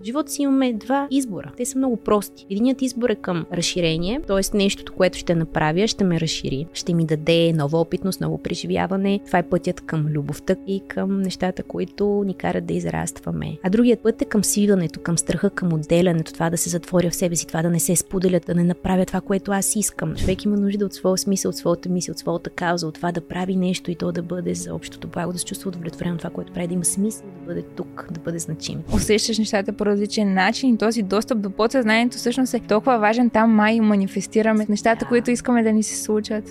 В живота си имаме два избора. Те са много прости. Единият избор е към разширение, т.е. нещото, което ще направя, ще ме разшири, ще ми даде нова опитност, ново преживяване. Това е пътят към любовта и към нещата, които ни карат да израстваме. А другият път е към свиването, към страха, към отделянето, това да се затворя в себе си, това да не се споделят, да не направя това, което аз искам. Човек има нужда от своя смисъл, от своята мисъл, от своята кауза, от това да прави нещо и то да бъде за общото благо, да се чувства удовлетворено това, което прави, да има смисъл, да бъде тук, да бъде значим. Усещаш нещата различен начин и този достъп до подсъзнанието всъщност е толкова важен. Там май манифестираме нещата, да. които искаме да ни се случат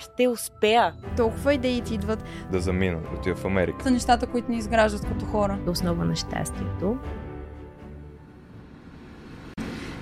ще успея. Толкова идеи ти идват. Да замина, да отида в Америка. За нещата, които ни изграждат като хора. Основа на щастието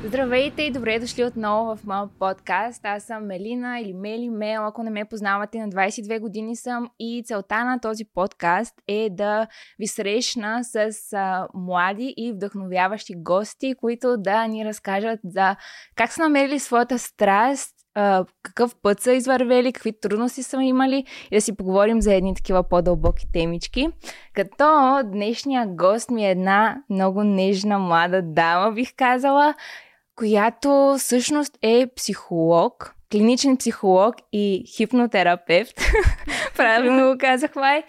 Здравейте и добре дошли отново в моят подкаст. Аз съм Мелина или Мели Мел. Ако не ме познавате, на 22 години съм и целта на този подкаст е да ви срещна с а, млади и вдъхновяващи гости, които да ни разкажат за как са намерили своята страст а, какъв път са извървели, какви трудности са имали и да си поговорим за едни такива по-дълбоки темички. Като днешния гост ми е една много нежна млада дама, бих казала, която всъщност е психолог, клиничен психолог и хипнотерапевт. Правилно го казах, май.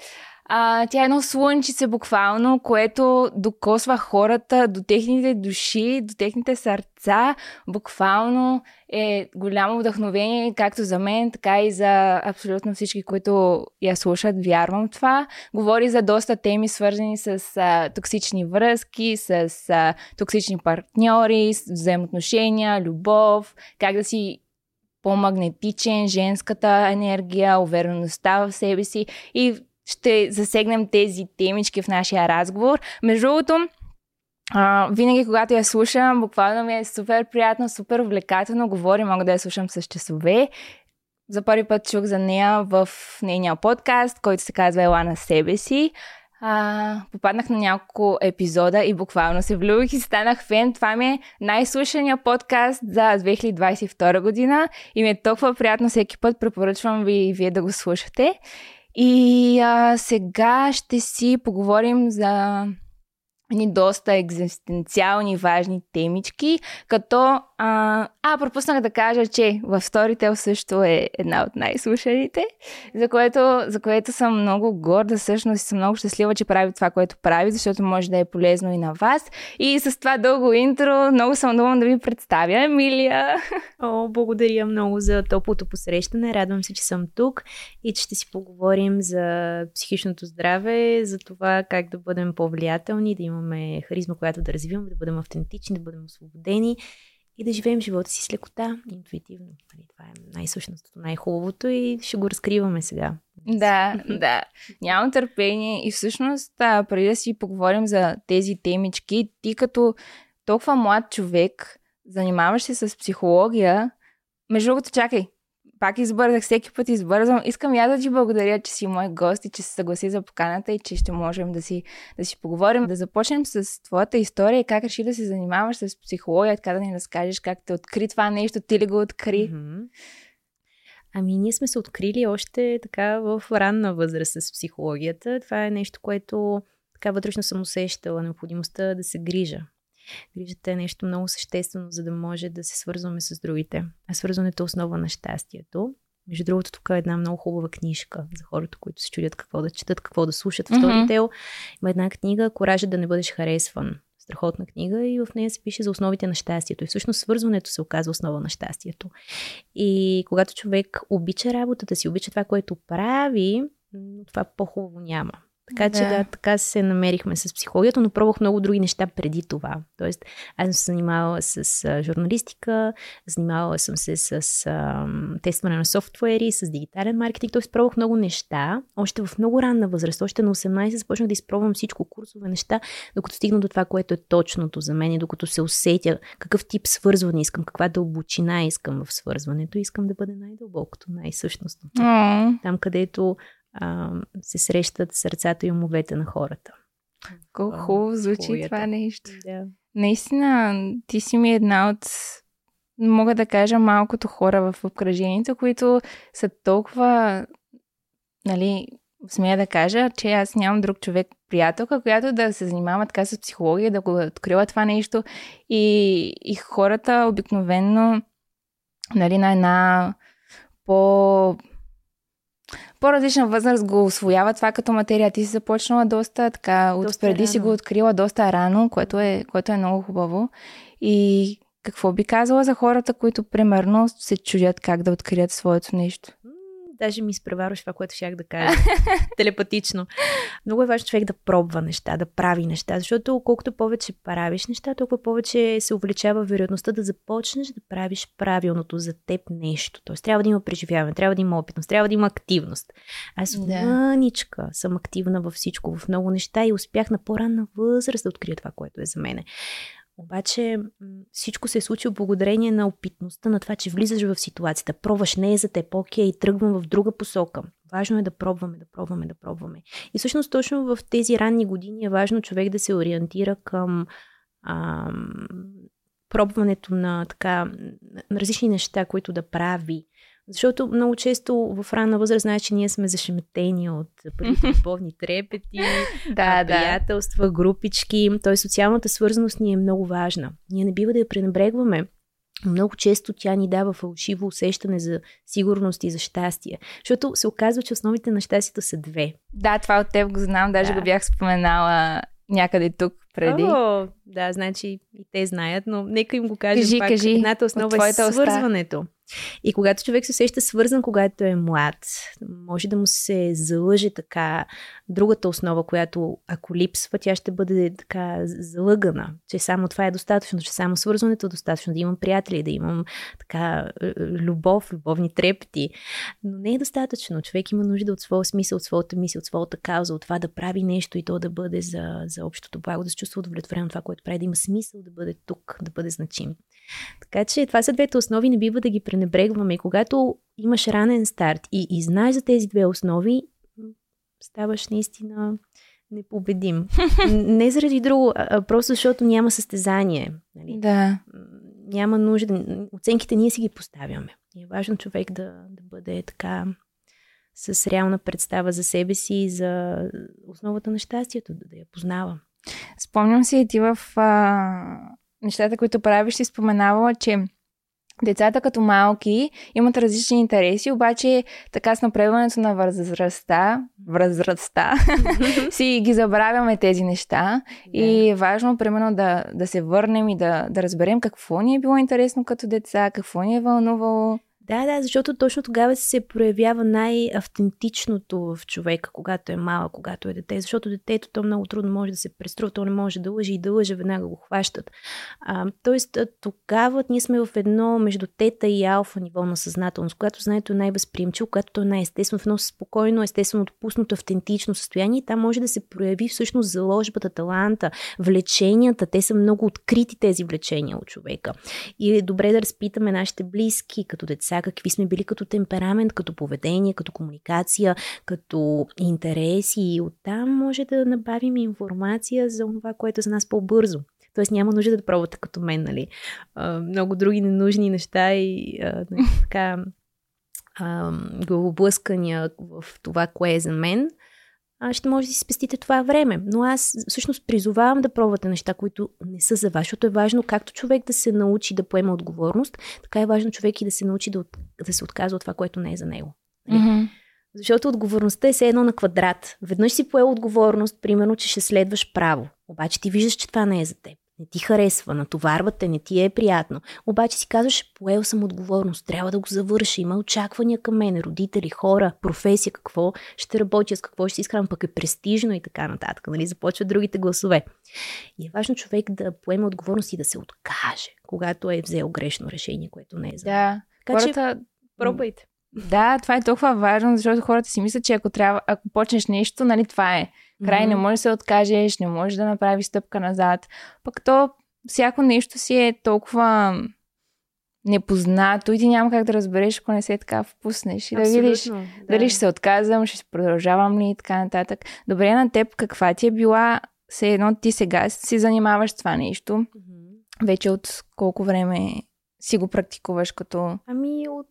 А, тя е едно слънчице буквално, което докосва хората до техните души, до техните сърца. Буквално е голямо вдъхновение, както за мен, така и за абсолютно всички, които я слушат. Вярвам това. Говори за доста теми, свързани с а, токсични връзки, с а, токсични партньори, с взаимоотношения, любов, как да си по-магнетичен, женската енергия, увереността в себе си и ще засегнем тези темички в нашия разговор. Между другото, а, винаги, когато я слушам, буквално ми е супер приятно, супер увлекателно. Говори, мога да я слушам с часове. За първи път чух за нея в нейния подкаст, който се казва Ела на себе си. А, попаднах на няколко епизода и буквално се влюбих и станах фен. Това ми е най-слушания подкаст за 2022 година и ми е толкова приятно всеки път. Препоръчвам ви и вие да го слушате. И а, сега ще си поговорим за ни доста екзистенциални важни темички, като... А, а, пропуснах да кажа, че в Storytel също е една от най-слушаните, за което, за което съм много горда, всъщност съм много щастлива, че прави това, което прави, защото може да е полезно и на вас. И с това дълго интро, много съм доволна да ви представя Емилия. О, благодаря много за топлото посрещане. Радвам се, че съм тук и че ще си поговорим за психичното здраве, за това как да бъдем по-влиятелни, да имаме харизма, която да развиваме, да бъдем автентични, да бъдем освободени и да живеем живота си с лекота, интуитивно. Нали, това е най-същностното, най-хубавото и ще го разкриваме сега. Да, да. Нямам търпение и всъщност, да, преди да си поговорим за тези темички, ти като толкова млад човек, занимаваш се с психология, между другото, чакай, пак избързах, всеки път избързвам. Искам я да ти благодаря, че си мой гост и че се съгласи за поканата и че ще можем да си, да си поговорим. Да започнем с твоята история и как реши да се занимаваш с психология, така да ни разкажеш как те откри това нещо, ти ли го откри? Ами ние сме се открили още така в ранна възраст с психологията. Това е нещо, което така вътрешно съм усещала необходимостта да се грижа Грижата е нещо много съществено, за да може да се свързваме с другите. А свързването е основа на щастието. Между другото, тук е една много хубава книжка за хората, които се чудят какво да четат, какво да слушат. В mm-hmm. има една книга Коража да не бъдеш харесван. Страхотна книга и в нея се пише за основите на щастието. И всъщност свързването се оказва основа на щастието. И когато човек обича работата си, обича това, което прави, това по-хубаво няма. Така че да. да, така се намерихме с психологията, но пробвах много други неща преди това. Тоест, аз съм се занимавала с а, журналистика, занимавала съм се с а, тестване на софтуери, с дигитален маркетинг, т.е. пробвах много неща, още в много ранна възраст, още на 18 започнах да изпробвам всичко, курсове, неща, докато стигна до това, което е точното за мен и докато се усетя какъв тип свързване искам, каква дълбочина искам в свързването, искам да бъде най-дълбокото, най-същностното. Mm. Там, където а, се срещат сърцата и умовете на хората. Колко хубаво звучи Хуята. това нещо. Да. Наистина, ти си ми една от, мога да кажа, малкото хора в обкръжението, които са толкова, нали, смея да кажа, че аз нямам друг човек, приятелка, която да се занимава така с психология, да го открила това нещо. И, и хората обикновенно, нали, на една по по-различна възраст го освоява това като материя. Ти си започнала доста така, доста от преди рано. си го открила доста рано, което е, което е много хубаво. И какво би казала за хората, които примерно се чудят как да открият своето нещо? Даже ми изпреварваш това, което щях да кажа. Телепатично. Много е важно човек да пробва неща, да прави неща, защото колкото повече правиш неща, толкова повече се увеличава вероятността да започнеш да правиш правилното за теб нещо. Тоест трябва да има преживяване, трябва да има опитност, трябва да има активност. Аз да. мъничка съм активна във всичко, в много неща и успях на по-ранна възраст да открия това, което е за мене. Обаче всичко се е случило благодарение на опитността, на това, че влизаш в ситуацията, пробваш, не е за теб, окей, тръгвам в друга посока. Важно е да пробваме, да пробваме, да пробваме. И всъщност точно в тези ранни години е важно човек да се ориентира към ам, пробването на, така, на различни неща, които да прави. Защото много често в ранна възраст знаеш, че ние сме зашеметени от любовни трепети, да, приятелства, групички. Т.е. социалната свързаност ни е много важна. Ние не бива да я пренебрегваме. Много често тя ни дава фалшиво усещане за сигурност и за щастие. Защото се оказва, че основите на щастието са две. Да, това от теб го знам, даже да. го бях споменала някъде тук преди. О, да, значи и те знаят, но нека им го кажем кажи, пак. Кажи, Едната основа е свързването. Уста. И когато човек се усеща свързан, когато е млад, може да му се залъже така другата основа, която ако липсва, тя ще бъде така залъгана, че само това е достатъчно, че само свързването е достатъчно, да имам приятели, да имам така е, е, любов, любовни трепети. Но не е достатъчно. Човек има нужда от своя смисъл, от своята мисъл, от своята кауза, от това да прави нещо и то да бъде за, за общото благо, да се чувства удовлетворен от това, което прави, да има смисъл да бъде тук, да бъде значим. Така че това са двете основи, не бива да ги пренебрегваме. И когато имаш ранен старт и, и знаеш за тези две основи, ставаш наистина непобедим. Не заради друго, а просто защото няма състезание. Нали? Да. Няма нужда. Оценките ние си ги поставяме. И е важно човек да, да бъде така с реална представа за себе си и за основата на щастието, да, да я познава. Спомням си и ти в а, нещата, които правиш, си споменавала, че Децата като малки имат различни интереси, обаче така с напредването на възрастта, възрастта, си ги забравяме тези неща да. и е важно, примерно, да, да се върнем и да, да разберем какво ни е било интересно като деца, какво ни е вълнувало. Да, да, защото точно тогава се проявява най-автентичното в човека, когато е малък, когато е дете. Защото детето то много трудно може да се преструва, то не може да лъжи и да лъже, веднага го хващат. А, тоест, тогава ние сме в едно между тета и алфа ниво на съзнателност, когато знанието е най-възприемчиво, когато то е най-естествено, в едно спокойно, естествено отпуснато, автентично състояние. Там може да се прояви всъщност заложбата, таланта, влеченията. Те са много открити тези влечения от човека. И е добре да разпитаме нашите близки, като деца, какви сме били като темперамент, като поведение, като комуникация, като интереси и оттам може да набавим информация за това, което е за нас по-бързо. Тоест няма нужда да пробвате като мен, нали? Много други ненужни неща и нали, така главоблъскания в това, кое е за мен – ще може да си спестите това време. Но аз всъщност призовавам да пробвате неща, които не са за вас, защото е важно както човек да се научи да поема отговорност, така е важно човек и да се научи да, да се отказва от това, което не е за него. Mm-hmm. Защото отговорността е все едно на квадрат. Веднъж си поел отговорност, примерно, че ще следваш право. Обаче ти виждаш, че това не е за теб не ти харесва, натоварвате, не ти е приятно. Обаче си казваш, поел съм отговорност, трябва да го завърша, има очаквания към мен, родители, хора, професия, какво ще работя, с какво ще си изхранвам, пък е престижно и така нататък. Нали? Започват другите гласове. И е важно човек да поеме отговорност и да се откаже, когато е взел грешно решение, което не е за. Да, така хората... че пробвайте. Да, това е толкова важно, защото хората си мислят, че ако трябва, ако почнеш нещо, нали, това е. Край, mm-hmm. не можеш да се откажеш, не можеш да направиш стъпка назад. Пък то, всяко нещо си е толкова непознато и ти няма как да разбереш, ако не се така впуснеш. И да видиш да. дали ще се отказвам, ще продължавам ли и така нататък. Добре на теб, каква ти е била все едно ти сега си занимаваш това нещо? Mm-hmm. Вече от колко време си го практикуваш като Ами от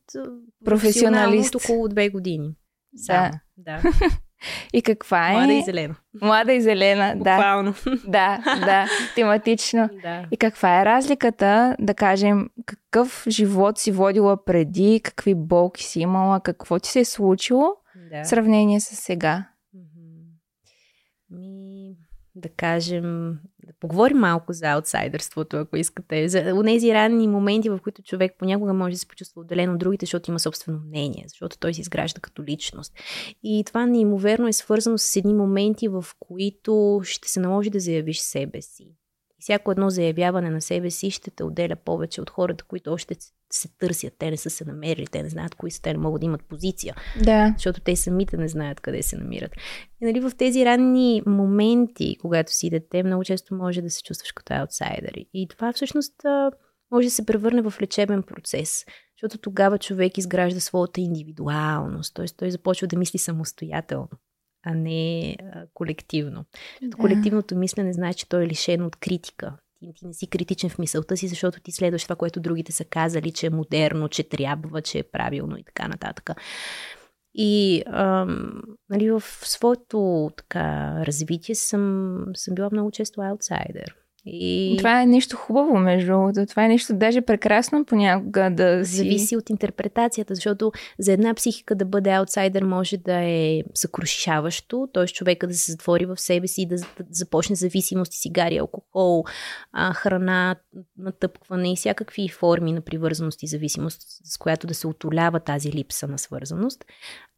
професионалист? От около две години. Да. да. И каква е? Млада и зелена. Млада и зелена, да. Буквално. Да, да, тематично. да. И каква е разликата, да кажем, какъв живот си водила преди, какви болки си имала, какво ти се е случило да. в сравнение с сега? Ми, да кажем, да поговорим малко за аутсайдърството, ако искате. За тези ранни моменти, в които човек понякога може да се почувства отделен от другите, защото има собствено мнение, защото той се изгражда като личност. И това неимоверно е свързано с едни моменти, в които ще се наложи да заявиш себе си. И всяко едно заявяване на себе си ще те отделя повече от хората, които още се търсят. Те не са се намерили, те не знаят кои са, те не могат да имат позиция Да. защото те самите не знаят къде се намират. И нали, в тези ранни моменти, когато си дете, много често може да се чувстваш като аутсайдер. И това всъщност може да се превърне в лечебен процес, защото тогава човек изгражда своята индивидуалност, т.е. той започва да мисли самостоятелно, а не колективно. Да. колективното мислене значи, че той е лишен от критика. Ти, ти не си критичен в мисълта си, защото ти следваш това, което другите са казали, че е модерно, че трябва, че е правилно и така нататък. И ам, нали, в своето така, развитие съм, съм била много често аутсайдер. И Това е нещо хубаво, между другото. Това е нещо даже прекрасно понякога да си... зависи от интерпретацията, защото за една психика да бъде аутсайдер може да е съкрушаващо, т.е. човека да се затвори в себе си и да, започне зависимости, цигари, алкохол, храна, натъпкване и всякакви форми на привързаност и зависимост, с която да се отолява тази липса на свързаност.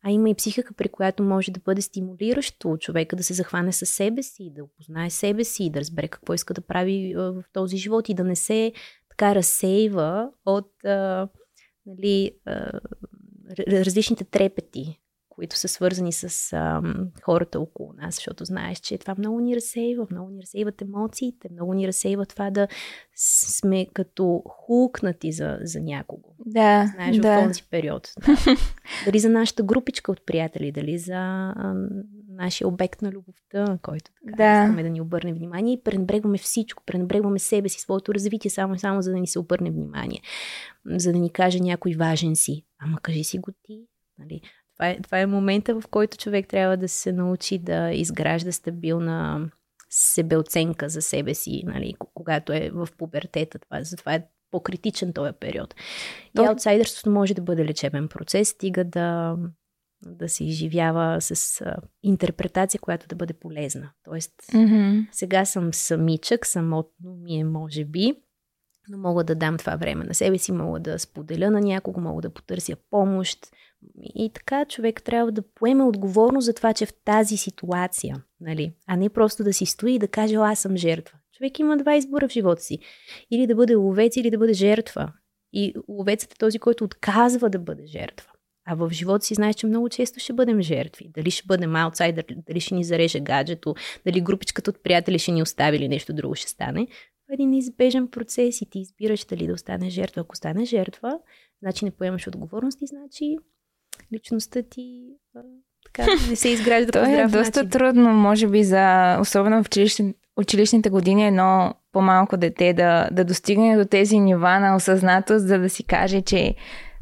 А има и психика, при която може да бъде стимулиращо човека да се захване със себе си, да опознае себе си, да разбере какво иска да прави а, в този живот и да не се така разсейва от а, нали, а, различните трепети, които са свързани с а, хората около нас, защото знаеш, че това много ни разсейва, много ни разсейват емоциите, много ни разсейва това да сме като хукнати за, за някого. Да, Знаеш, в да. този период. Да. дали за нашата групичка от приятели, дали за а, нашия обект на любовта, който така Да. искаме да ни обърне внимание и пренебрегваме всичко, пренебрегваме себе си, своето развитие, само и само за да ни се обърне внимание, за да ни каже някой важен си. Ама кажи си го ти. Нали? Това, е, това е момента, в който човек трябва да се научи да изгражда стабилна себеоценка за себе си, нали, когато е в пубертета. Това, затова е по-критичен този период. И То- аутсайдерството може да бъде лечебен процес, стига да, да се изживява с а, интерпретация, която да бъде полезна. Тоест, Мгм. сега съм самичък, самотно ми е, може би, но мога да дам това време на себе си, мога да споделя на някого, мога да потърся помощ. И така човек трябва да поеме отговорност за това, че в тази ситуация, нали? а не просто да си стои и да каже, «О, аз съм жертва. Човек има два избора в живота си. Или да бъде ловец, или да бъде жертва. И ловецът е този, който отказва да бъде жертва. А в живота си знаеш, че много често ще бъдем жертви. Дали ще бъдем аутсайдер, дали ще ни зареже гаджето, дали групичката от приятели ще ни остави или нещо друго ще стане. Това е един неизбежен процес и ти избираш дали да останеш жертва. Ако станеш жертва, значи не поемаш отговорност и значи личността ти така не се изгражда То по е доста начин. трудно, може би, за, особено в училищни, училищните години, едно по-малко дете да, да достигне до тези нива на осъзнатост, за да си каже, че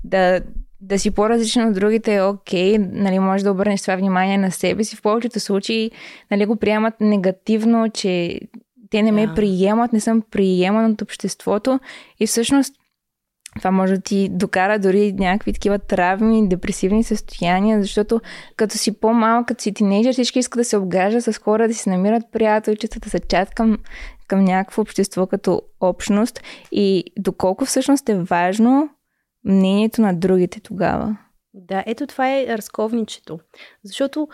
да, да си по-различен от другите е окей, нали, може да обърнеш това внимание на себе си. В повечето случаи нали, го приемат негативно, че те не ме Да. приемат, не съм приеман от обществото и всъщност това може да ти докара дори някакви такива травми, депресивни състояния, защото като си по-малък, като си тинейджър, всички искат да се обграждат с хора, да си намират приятелчета, да се чат към, към някакво общество като общност и доколко всъщност е важно мнението на другите тогава. Да, ето това е разковничето. Защото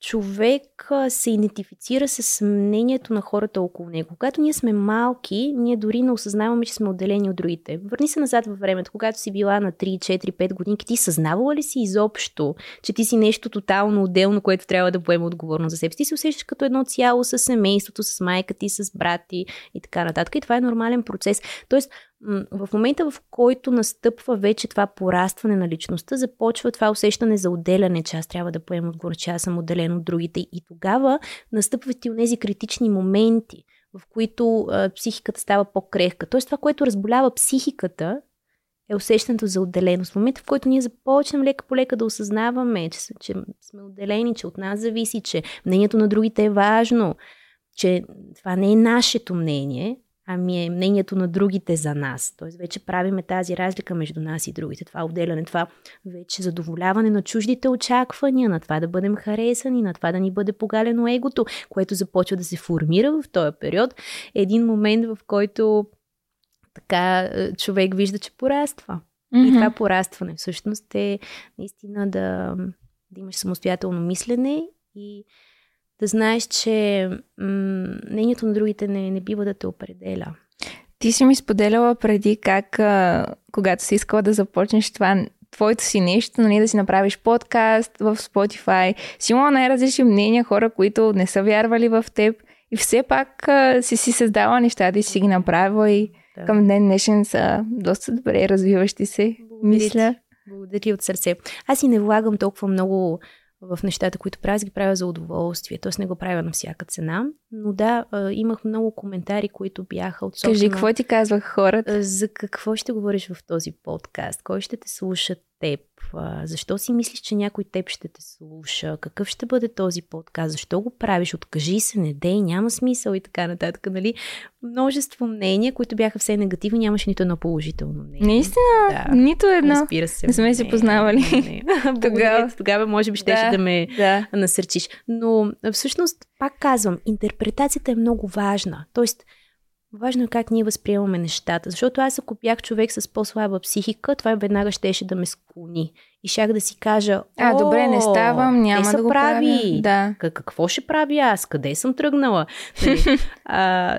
човек се идентифицира с мнението на хората около него. Когато ние сме малки, ние дори не осъзнаваме, че сме отделени от другите. Върни се назад във времето, когато си била на 3, 4, 5 годинки, ти съзнавала ли си изобщо, че ти си нещо тотално отделно, което трябва да поема отговорност за себе си? Ти се усещаш като едно цяло с семейството, с майка ти, с брат ти и така нататък. И това е нормален процес. Тоест, в момента, в който настъпва вече това порастване на личността, започва това усещане за отделяне, че аз трябва да поема отговорност, че аз съм отделен от другите. И тогава настъпват и тези критични моменти, в които а, психиката става по-крехка. Тоест, това, което разболява психиката, е усещането за отделеност. В момента, в който ние започнем лека по лека да осъзнаваме, че, че сме отделени, че от нас зависи, че мнението на другите е важно, че това не е нашето мнение, ами е мнението на другите за нас. Тоест вече правиме тази разлика между нас и другите. Това отделяне, това вече задоволяване на чуждите очаквания, на това да бъдем харесани, на това да ни бъде погалено егото, което започва да се формира в този период. Е един момент, в който така е, човек вижда, че пораства. Mm-hmm. И това порастване всъщност е наистина да, да имаш самостоятелно мислене и да знаеш, че м- мнението на другите не, не бива да те определя. Ти си ми споделяла преди как, а, когато си искала да започнеш това, твоето си нещо, нали, да си направиш подкаст в Spotify. Си имала най-различни мнения, хора, които не са вярвали в теб и все пак а, си си създала нещата и си ги направила и да. към ден днешен са доста добре развиващи се, Благодаря мисля. Благодаря от сърце. Аз и не влагам толкова много в нещата, които правя, ги правя за удоволствие. Тоест не го правя на всяка цена. Но да, имах много коментари, които бяха от Кажи, какво ти казвах хората? За какво ще говориш в този подкаст? Кой ще те слуша теб? Защо си мислиш, че някой теб ще те слуша? Какъв ще бъде този подкаст? Защо го правиш? Откажи се, не дей, няма смисъл и така нататък. Нали? Множество мнения, които бяха все негативни, нямаше нито едно положително мнение. Наистина, да. нито едно. Разбира се. Не сме се познавали. Не, не. тогава, тогава може би щеше да, да ме да. насърчиш. Но всъщност, пак казвам, интерпретацията е много важна. Тоест, Важно е как ние възприемаме нещата, защото аз ако бях човек с по-слаба психика, това веднага щеше да ме склони. И щях да си кажа, а, добре, не ставам, няма да го прави. Да. Какво ще прави аз? Къде съм тръгнала? Нали?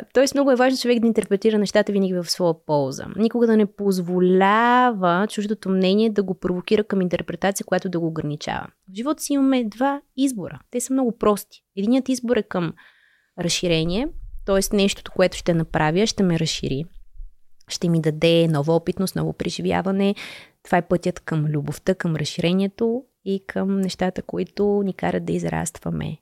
тоест много е важно човек да интерпретира нещата винаги в своя полза. Никога да не позволява чуждото мнение да го провокира към интерпретация, която да го ограничава. В живота си имаме два избора. Те са много прости. Единият избор е към разширение, Тоест нещото, което ще направя, ще ме разшири. Ще ми даде нова опитност, ново преживяване. Това е пътят към любовта, към разширението и към нещата, които ни карат да израстваме.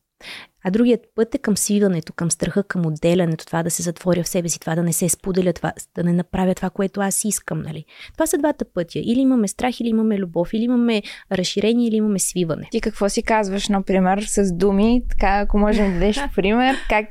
А другият път е към свиването, към страха, към отделянето, това да се затворя в себе си, това да не се споделя, това, да не направя това, което аз искам. Нали? Това са двата пътя. Или имаме страх, или имаме любов, или имаме разширение, или имаме свиване. Ти какво си казваш, например, с думи, така, ако можем да дадеш пример, как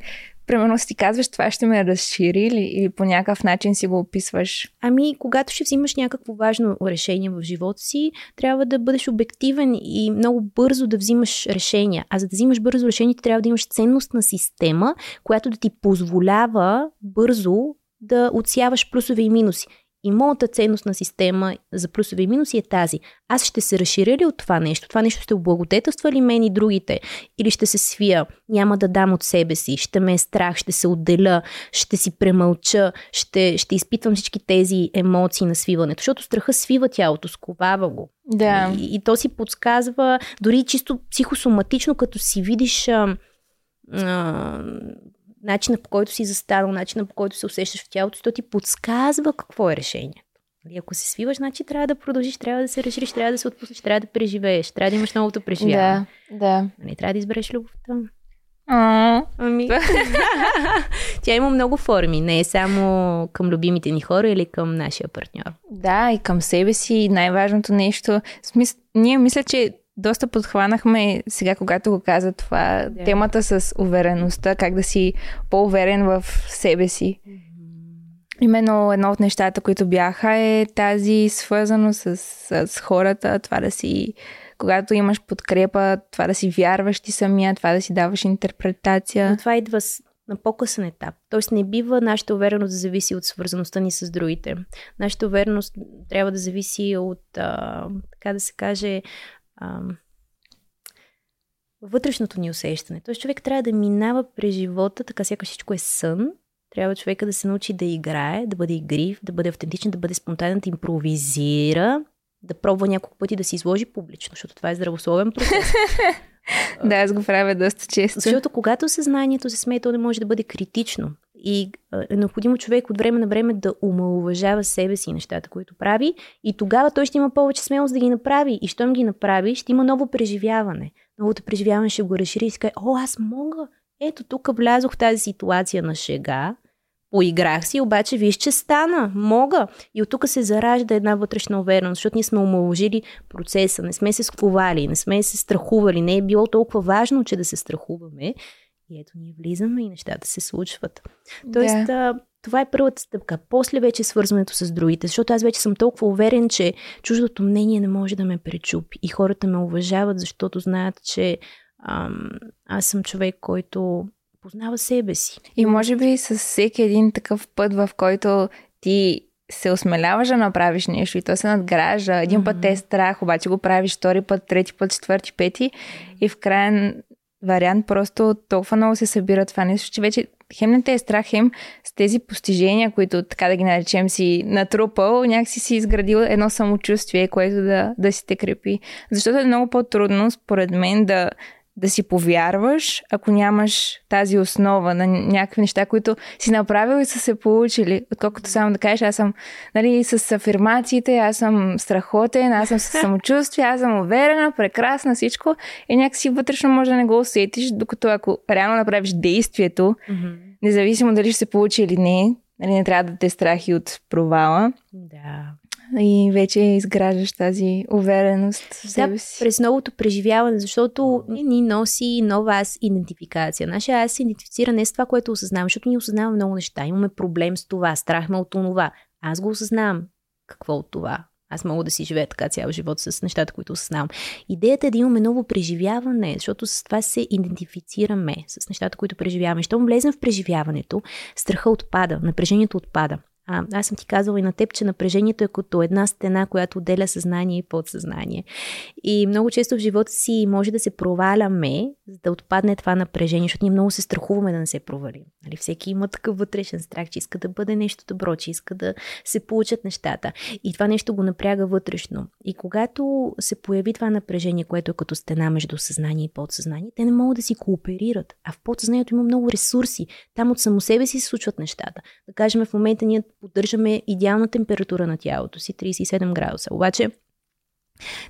примерно си казваш, това ще ме разшири или, или по някакъв начин си го описваш? Ами, когато ще взимаш някакво важно решение в живота си, трябва да бъдеш обективен и много бързо да взимаш решения. А за да взимаш бързо решение, трябва да имаш ценностна система, която да ти позволява бързо да отсяваш плюсове и минуси. И моята ценностна система за плюсове и минуси е тази. Аз ще се разширя ли от това нещо? Това нещо ще облагодетелства ли мен и другите? Или ще се свия? Няма да дам от себе си? Ще ме е страх? Ще се отделя? Ще си премълча? Ще, ще изпитвам всички тези емоции на свиването? Защото страха свива тялото, сковава го. Да. И, и то си подсказва, дори чисто психосоматично, като си видиш а, а, начина по който си застанал, начина по който се усещаш в тялото, то ти подсказва какво е решението. Нали, ако се свиваш, значи трябва да продължиш, трябва да се решиш, трябва да се отпуснеш, трябва да преживееш, трябва да имаш новото преживяване. Да, да. Нали, трябва да избереш любовта. А, ами. Тя има много форми. Не е само към любимите ни хора или към нашия партньор. Да, и към себе си. Най-важното нещо. Смис... Ние мисля, че доста подхванахме сега, когато го каза това, yeah. темата с увереността, как да си по-уверен в себе си. Mm-hmm. Именно едно от нещата, които бяха е тази свързано с, с хората, това да си, когато имаш подкрепа, това да си вярваш ти самия, това да си даваш интерпретация. Но това идва с, на по-късен етап. Тоест не бива нашата увереност да зависи от свързаността ни с другите. Нашата увереност трябва да зависи от, а, така да се каже, вътрешното ни усещане. Тоест човек трябва да минава през живота, така сякаш всичко е сън. Трябва човека да се научи да играе, да бъде игрив, да бъде автентичен, да бъде спонтанен, да импровизира, да пробва няколко пъти да се изложи публично, защото това е здравословен процес. да, аз го правя доста често. Защото когато съзнанието се смее, то не може да бъде критично. И е необходимо човек от време на време да омалуважава себе си нещата, които прави. И тогава той ще има повече смелост да ги направи. И щом ги направи, ще има ново преживяване. Новото преживяване ще го разшири и си каже, о, аз мога. Ето тук влязох в тази ситуация на шега. поиграх си, обаче виж, че стана, мога. И от тук се заражда една вътрешна увереност, защото ние сме омаложили процеса, не сме се сковали, не сме се страхували, не е било толкова важно, че да се страхуваме. И ето ние влизаме и нещата се случват. Тоест, да. това е първата стъпка. После вече свързването с другите, защото аз вече съм толкова уверен, че чуждото мнение не може да ме пречупи. И хората ме уважават, защото знаят, че ам, аз съм човек, който познава себе си. И може би с всеки един такъв път, в който ти се осмеляваш да направиш нещо и то се надгражда. Един mm-hmm. път е страх, обаче го правиш втори път, трети път, четвърти, пети и в крайен вариант просто толкова много се събира това нещо, че вече хем не те е страх, хем с тези постижения, които така да ги наречем си натрупал, някакси си изградил едно самочувствие, което да, да си те крепи. Защото е много по-трудно, според мен, да да си повярваш, ако нямаш тази основа на някакви неща, които си направил и са се получили, отколкото само да кажеш, аз съм нали, с афирмациите, аз съм страхотен, аз съм с самочувствие, аз съм уверена, прекрасна, всичко и някакси вътрешно може да не го усетиш, докато ако реално направиш действието, mm-hmm. независимо дали ще се получи или не, нали, не трябва да те страхи от провала. Да и вече изграждаш тази увереност в себе да, си. през новото преживяване, защото ни носи нова аз идентификация. Нашия аз се идентифицира не с това, което осъзнавам, защото ние осъзнаваме много неща. Имаме проблем с това, страх ме от това. Аз го осъзнавам. Какво от това? Аз мога да си живея така цял живот с нещата, които осъзнавам. Идеята е да имаме ново преживяване, защото с това се идентифицираме с нещата, които преживяваме. Щом влезем в преживяването, страха отпада, напрежението отпада. А, аз съм ти казала и на теб, че напрежението е като една стена, която отделя съзнание и подсъзнание. И много често в живота си може да се проваляме, за да отпадне това напрежение, защото ние много се страхуваме да не се провалим. Нали? Всеки има такъв вътрешен страх, че иска да бъде нещо добро, че иска да се получат нещата. И това нещо го напряга вътрешно. И когато се появи това напрежение, което е като стена между съзнание и подсъзнание, те не могат да си кооперират. А в подсъзнанието има много ресурси. Там от само себе си се случват нещата. Да кажем, в момента ние поддържаме идеална температура на тялото си, 37 градуса. Обаче,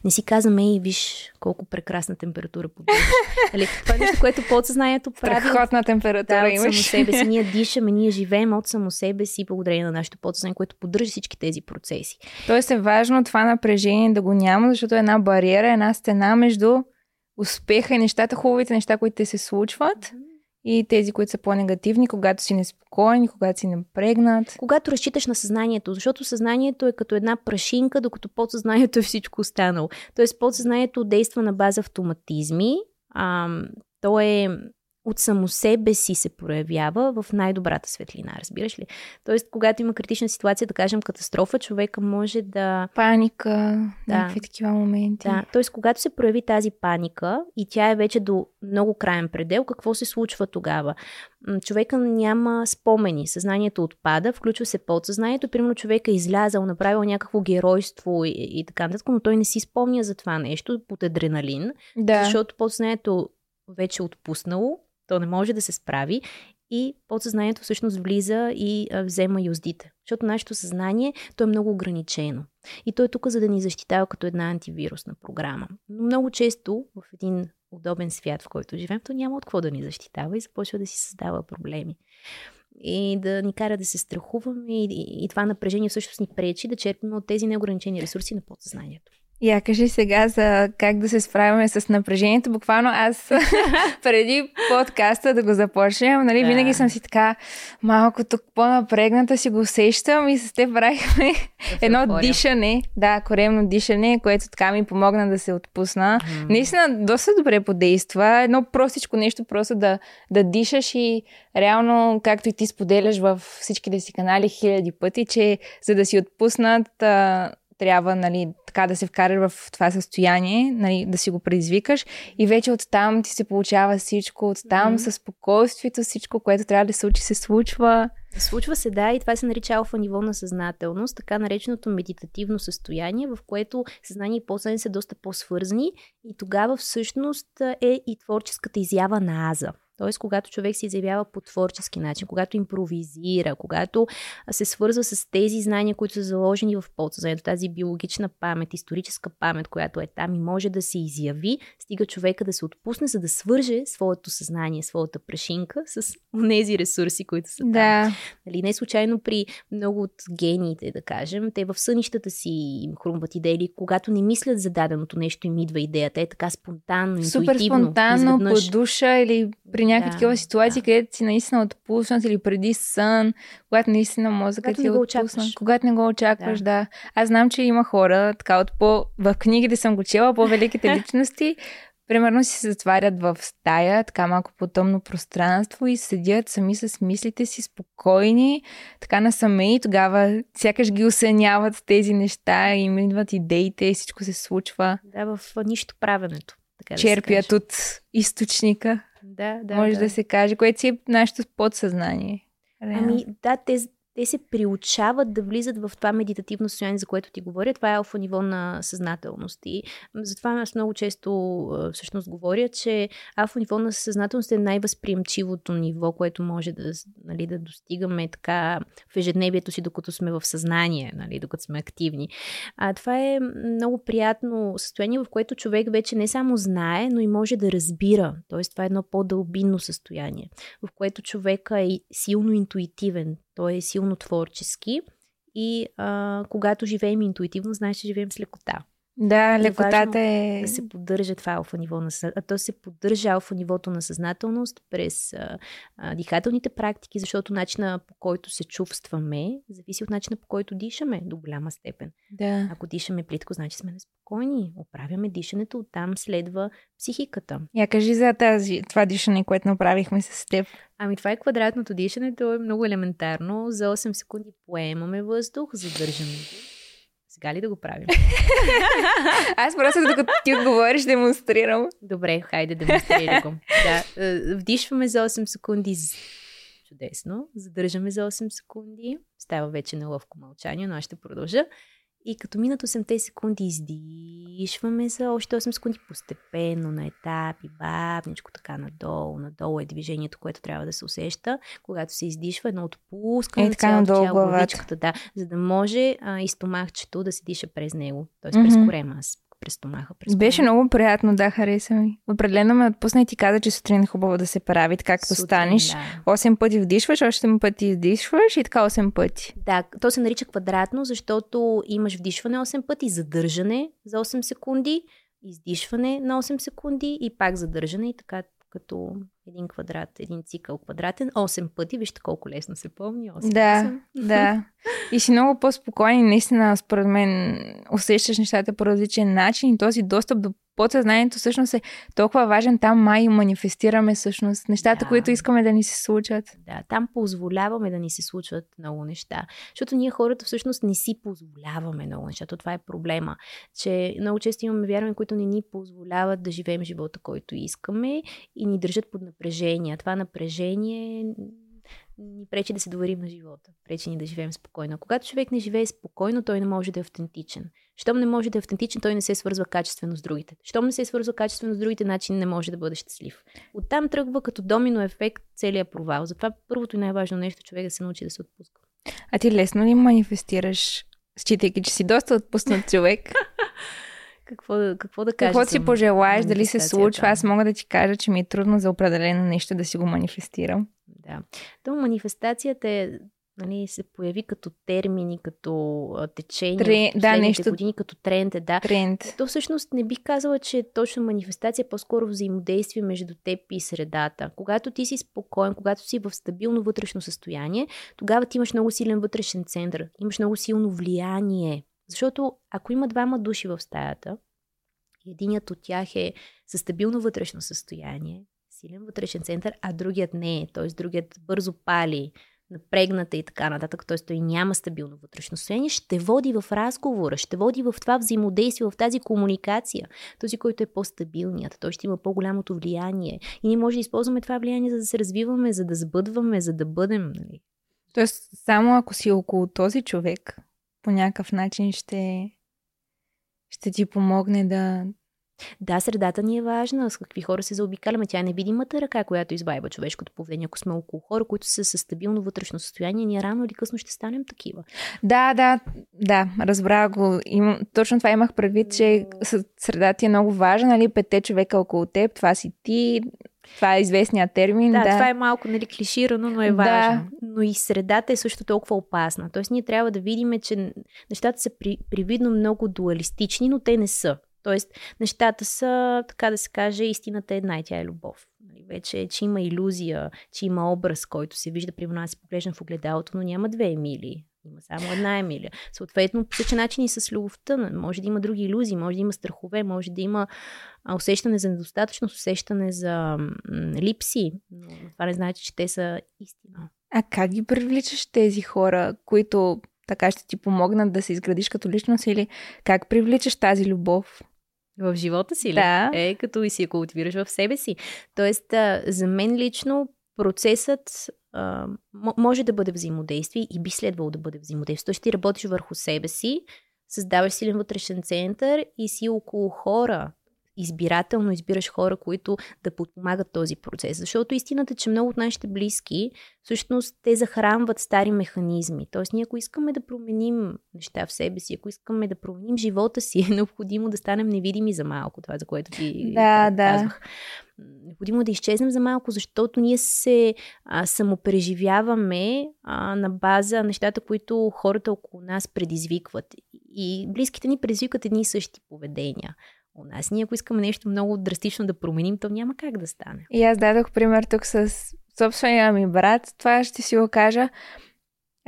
не си казваме, и виж колко прекрасна температура поддържаш. Нали? Това е нещо, което подсъзнанието прави. Страхотна температура да, от само себе си. Ние дишаме, ние живеем от само себе си, благодарение на нашето подсъзнание, което поддържа всички тези процеси. Тоест е важно това напрежение да го няма, защото е една бариера, една стена между успеха и нещата, хубавите неща, които те се случват. Mm-hmm и тези, които са по-негативни, когато си неспокоен, когато си напрегнат. Когато разчиташ на съзнанието, защото съзнанието е като една прашинка, докато подсъзнанието е всичко останало. Тоест подсъзнанието действа на база автоматизми, а, то е от само себе си се проявява в най-добрата светлина, разбираш ли? Тоест, когато има критична ситуация, да кажем катастрофа, човека може да... Паника, да. някакви такива моменти. Да, т.е. когато се прояви тази паника и тя е вече до много крайен предел, какво се случва тогава? Човека няма спомени, съзнанието отпада, включва се подсъзнанието, примерно човека е излязал, направил някакво геройство и, и така нататък, но той не си спомня за това нещо под адреналин, да. защото подсъзнанието вече е отпуснало то не може да се справи и подсъзнанието всъщност влиза и а, взема юздите. Защото нашето съзнание, то е много ограничено. И то е тук, за да ни защитава като една антивирусна програма. Но много често в един удобен свят, в който живеем, то няма от какво да ни защитава и започва да си създава проблеми. И да ни кара да се страхуваме и, и, и това напрежение всъщност ни пречи да черпим от тези неограничени ресурси на подсъзнанието. Я кажи сега за как да се справяме с напрежението. Буквално аз преди подкаста да го започнем, нали, да. винаги съм си така малко тук по-напрегната си го усещам и с те правихме да едно отворя. дишане, да, коремно дишане, което така ми помогна да се отпусна. Mm. Наистина доста добре подейства. Едно простичко нещо, просто да, да дишаш и реално, както и ти споделяш в всичките си канали хиляди пъти, че за да си отпуснат трябва нали, така да се вкараш в това състояние, нали, да си го предизвикаш и вече оттам ти се получава всичко, оттам mm-hmm. със спокойствието, всичко, което трябва да се случи, се случва. Случва се, да, и това се нарича алфа ниво на съзнателност, така нареченото медитативно състояние, в което съзнание и подсъзнание са доста по-свързани и тогава всъщност е и творческата изява на аза. Тоест, когато човек се изявява по творчески начин, когато импровизира, когато се свързва с тези знания, които са заложени в подсъзнанието, тази биологична памет, историческа памет, която е там и може да се изяви, стига човека да се отпусне, за да свърже своето съзнание, своята прашинка с тези ресурси, които са там. Да. Нали, не случайно при много от гениите, да кажем, те в сънищата си им хрумват идеи, или когато не мислят за даденото нещо, им идва идеята. Е така спонтанно, Супер интуитивно. спонтанно, изведнъж. по душа или при някакви Да, такива ситуации, да. където си наистина отпуснат или преди сън, когато наистина мозъкът ти е го отпуснат. Когато не го очакваш, да. Аз знам, че има хора, така от по... В книгите съм го чела, по-великите личности, примерно си се затварят в стая, така малко по-тъмно пространство и седят сами с мислите си спокойни, така насаме и тогава сякаш ги осъняват тези неща, им идват идеите и всичко се случва. Да, в нищо правенето. Така да Черпят от източника. Да, да. може да. да. се каже, което си е нашето подсъзнание. Ами да, те, те се приучават да влизат в това медитативно състояние, за което ти говоря. Това е алфа ниво на съзнателност. И затова аз много често всъщност говоря, че алфа ниво на съзнателност е най-възприемчивото ниво, което може да, нали, да достигаме така в ежедневието си, докато сме в съзнание, нали, докато сме активни. А, това е много приятно състояние, в което човек вече не само знае, но и може да разбира. Тоест, това е едно по-дълбинно състояние, в което човека е силно интуитивен, той е силно творчески и а, когато живеем интуитивно, знаеш, че живеем с лекота. Да, е лекотата е... Да се поддържа това алфа ниво на съзнателност. То се поддържа алфа нивото на съзнателност през а, а, дихателните практики, защото начина по който се чувстваме зависи от начина по който дишаме до голяма степен. Да. Ако дишаме плитко, значи сме неспокойни. Оправяме дишането, оттам следва психиката. Я кажи за тази, това дишане, което направихме с теб. Ами това е квадратното дишане, то е много елементарно. За 8 секунди поемаме въздух, задържаме го. Сега ли да го правим? Аз просто докато ти говориш демонстрирам. Добре, хайде демонстрирай го. Да, е, вдишваме за 8 секунди. Чудесно. Задържаме за 8 секунди. Става вече неловко мълчание, но аз ще продължа. И като минат 8 секунди, издишваме за още 8 секунди постепенно, на етапи, бавничко, така надолу. Надолу е движението, което трябва да се усеща. Когато се издишва, едно отпускане Е, на така цялото тяло, главата. главичката, да, за да може а, и стомахчето да се диша през него. Тоест през Мгм. корема, аз през стомаха. През Беше много приятно, да, хареса ми. Определено ме отпусна и ти каза, че сутрин е хубаво да се прави, така като Сутрин, станеш. да. 8 пъти вдишваш, още 8 пъти издишваш и така 8 пъти. Да, то се нарича квадратно, защото имаш вдишване 8 пъти, задържане за 8 секунди, издишване на 8 секунди и пак задържане и така като един квадрат, един цикъл квадратен, 8 пъти. Вижте колко лесно се помни. 8, Да, да. И си много по-спокоен и наистина, според мен, усещаш нещата по различен начин и този достъп до подсъзнанието всъщност е толкова важен. Там май манифестираме всъщност нещата, Да. които искаме да ни се случат. Да, там позволяваме да ни се случват много неща. Защото ние хората всъщност не си позволяваме много неща. То това е проблема. Че много често имаме вярвания, които не ни позволяват да живеем живота, който искаме и ни държат под напрежение. Това напрежение ни пречи да се доверим на живота. Пречи ни да живеем спокойно. Когато човек не живее спокойно, той не може да е автентичен. Щом не може да е автентичен, той не се свързва качествено с другите. Щом не се свързва качествено с другите, начин не може да бъде щастлив. Оттам тръгва като домино ефект целият провал. Затова първото и най-важно нещо човек да се научи да се отпуска. А ти лесно ли манифестираш, считайки, че си доста отпуснат човек? Какво, какво да кажа? Какво си пожелаеш, дали се случва? Аз мога да ти кажа, че ми е трудно за определено нещо да си го манифестирам. Да. То манифестацията е, нали, се появи като термини, като течение Тре- в да, нещо- години, като тренд е, да. Тренд. То всъщност не би казала, че е точно манифестация, по-скоро взаимодействие между теб и средата. Когато ти си спокоен, когато си в стабилно вътрешно състояние, тогава ти имаш много силен вътрешен център, имаш много силно влияние. Защото ако има двама души в стаята, единият от тях е със стабилно вътрешно състояние, силен вътрешен център, а другият не е, т.е. другият бързо пали, напрегната и така нататък, т.е. той няма стабилно вътрешно състояние, ще води в разговора, ще води в това взаимодействие, в тази комуникация. Този, който е по-стабилният, той ще има по-голямото влияние. И ние може да използваме това влияние, за да се развиваме, за да сбъдваме, за да бъдем. Нали? Тоест, само ако си около този човек, по някакъв начин ще, ще ти помогне да, Да, средата ни е важна, с какви хора се заобикаляме. Тя е невидимата ръка, която избайва човешкото поведение. Ако сме около хора, които са със стабилно вътрешно състояние, ние рано или късно ще станем такива. Да, да, да, разбрах го. Им, точно това имах предвид, че средата ти е много важна, нали? Петте човека около теб, това си ти, това е известният термин. Да, да. това е малко нали, клиширано, но е важно. Да. Но и средата е също толкова опасна. Тоест ние трябва да видим, че нещата са при, привидно много дуалистични, но те не са. Тоест, нещата са, така да се каже, истината е една и тя е любов. Нали, вече, че има иллюзия, че има образ, който се вижда, примерно аз се поглеждам в огледалото, но няма две Емилии. Има само една Емилия. Съответно, по същия начин и с любовта. Може да има други иллюзии, може да има страхове, може да има усещане за недостатъчност, усещане за липси. Но това не значи, че те са истина. А как ги привличаш тези хора, които така ще ти помогнат да се изградиш като личност или как привличаш тази любов? В живота си ли? Да. Е, като и си я култивираш в себе си. Тоест, а, за мен лично процесът а, може да бъде взаимодействие и би следвало да бъде взаимодействие. Тоест, ти работиш върху себе си, създаваш силен вътрешен център и си около хора, избирателно избираш хора, които да подпомагат този процес. Защото истината е, че много от нашите близки, всъщност, те захранват стари механизми. Тоест, ние ако искаме да променим неща в себе си, ако искаме да променим живота си, е необходимо да станем невидими за малко. Това, за което ти да, да. казвах. Необходимо е да изчезнем за малко, защото ние се а, самопреживяваме а, на база нещата, които хората около нас предизвикват. И близките ни предизвикват едни и същи поведения у нас. Ние ако искаме нещо много драстично да променим, то няма как да стане. И аз дадох пример тук с собствения ми брат. Това ще си го кажа.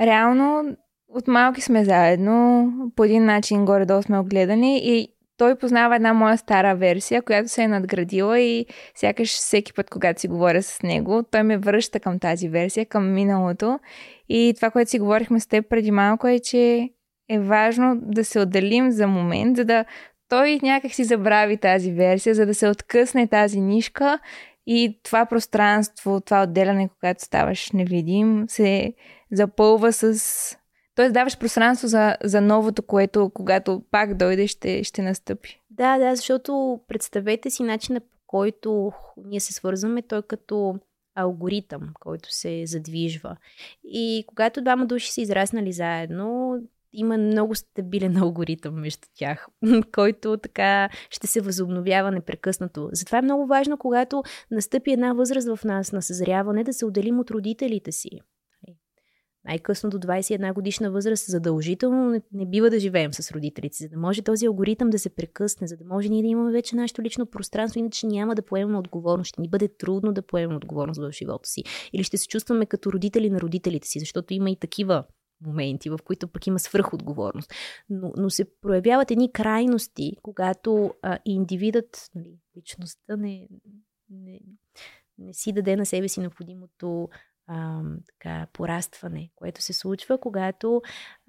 Реално от малки сме заедно, по един начин горе-долу сме огледани и той познава една моя стара версия, която се е надградила и сякаш всеки път, когато си говоря с него, той ме връща към тази версия, към миналото. И това, което си говорихме с теб преди малко е, че е важно да се отделим за момент, за да той някак си забрави тази версия, за да се откъсне тази нишка и това пространство, това отделяне, когато ставаш невидим, се запълва с... Тоест даваш пространство за, за новото, което когато пак дойде, ще, ще настъпи. Да, да, защото представете си начина по който ние се свързваме, той като алгоритъм, който се задвижва. И когато двама души са израснали заедно, има много стабилен алгоритъм между тях, който така ще се възобновява непрекъснато. Затова е много важно, когато настъпи една възраст в нас на съзряване, да се отделим от родителите си. Най-късно до 21 годишна възраст задължително не, не бива да живеем с родителите, за да може този алгоритъм да се прекъсне, за да може ние да имаме вече нашето лично пространство, иначе няма да поемем отговорност. Ще ни бъде трудно да поемем отговорност в живота си. Или ще се чувстваме като родители на родителите си, защото има и такива моменти, в които пък има свръхотговорност. Но, но се проявяват едни крайности, когато а, индивидът, нали, личността не, не, не си даде на себе си необходимото а, така, порастване, което се случва, когато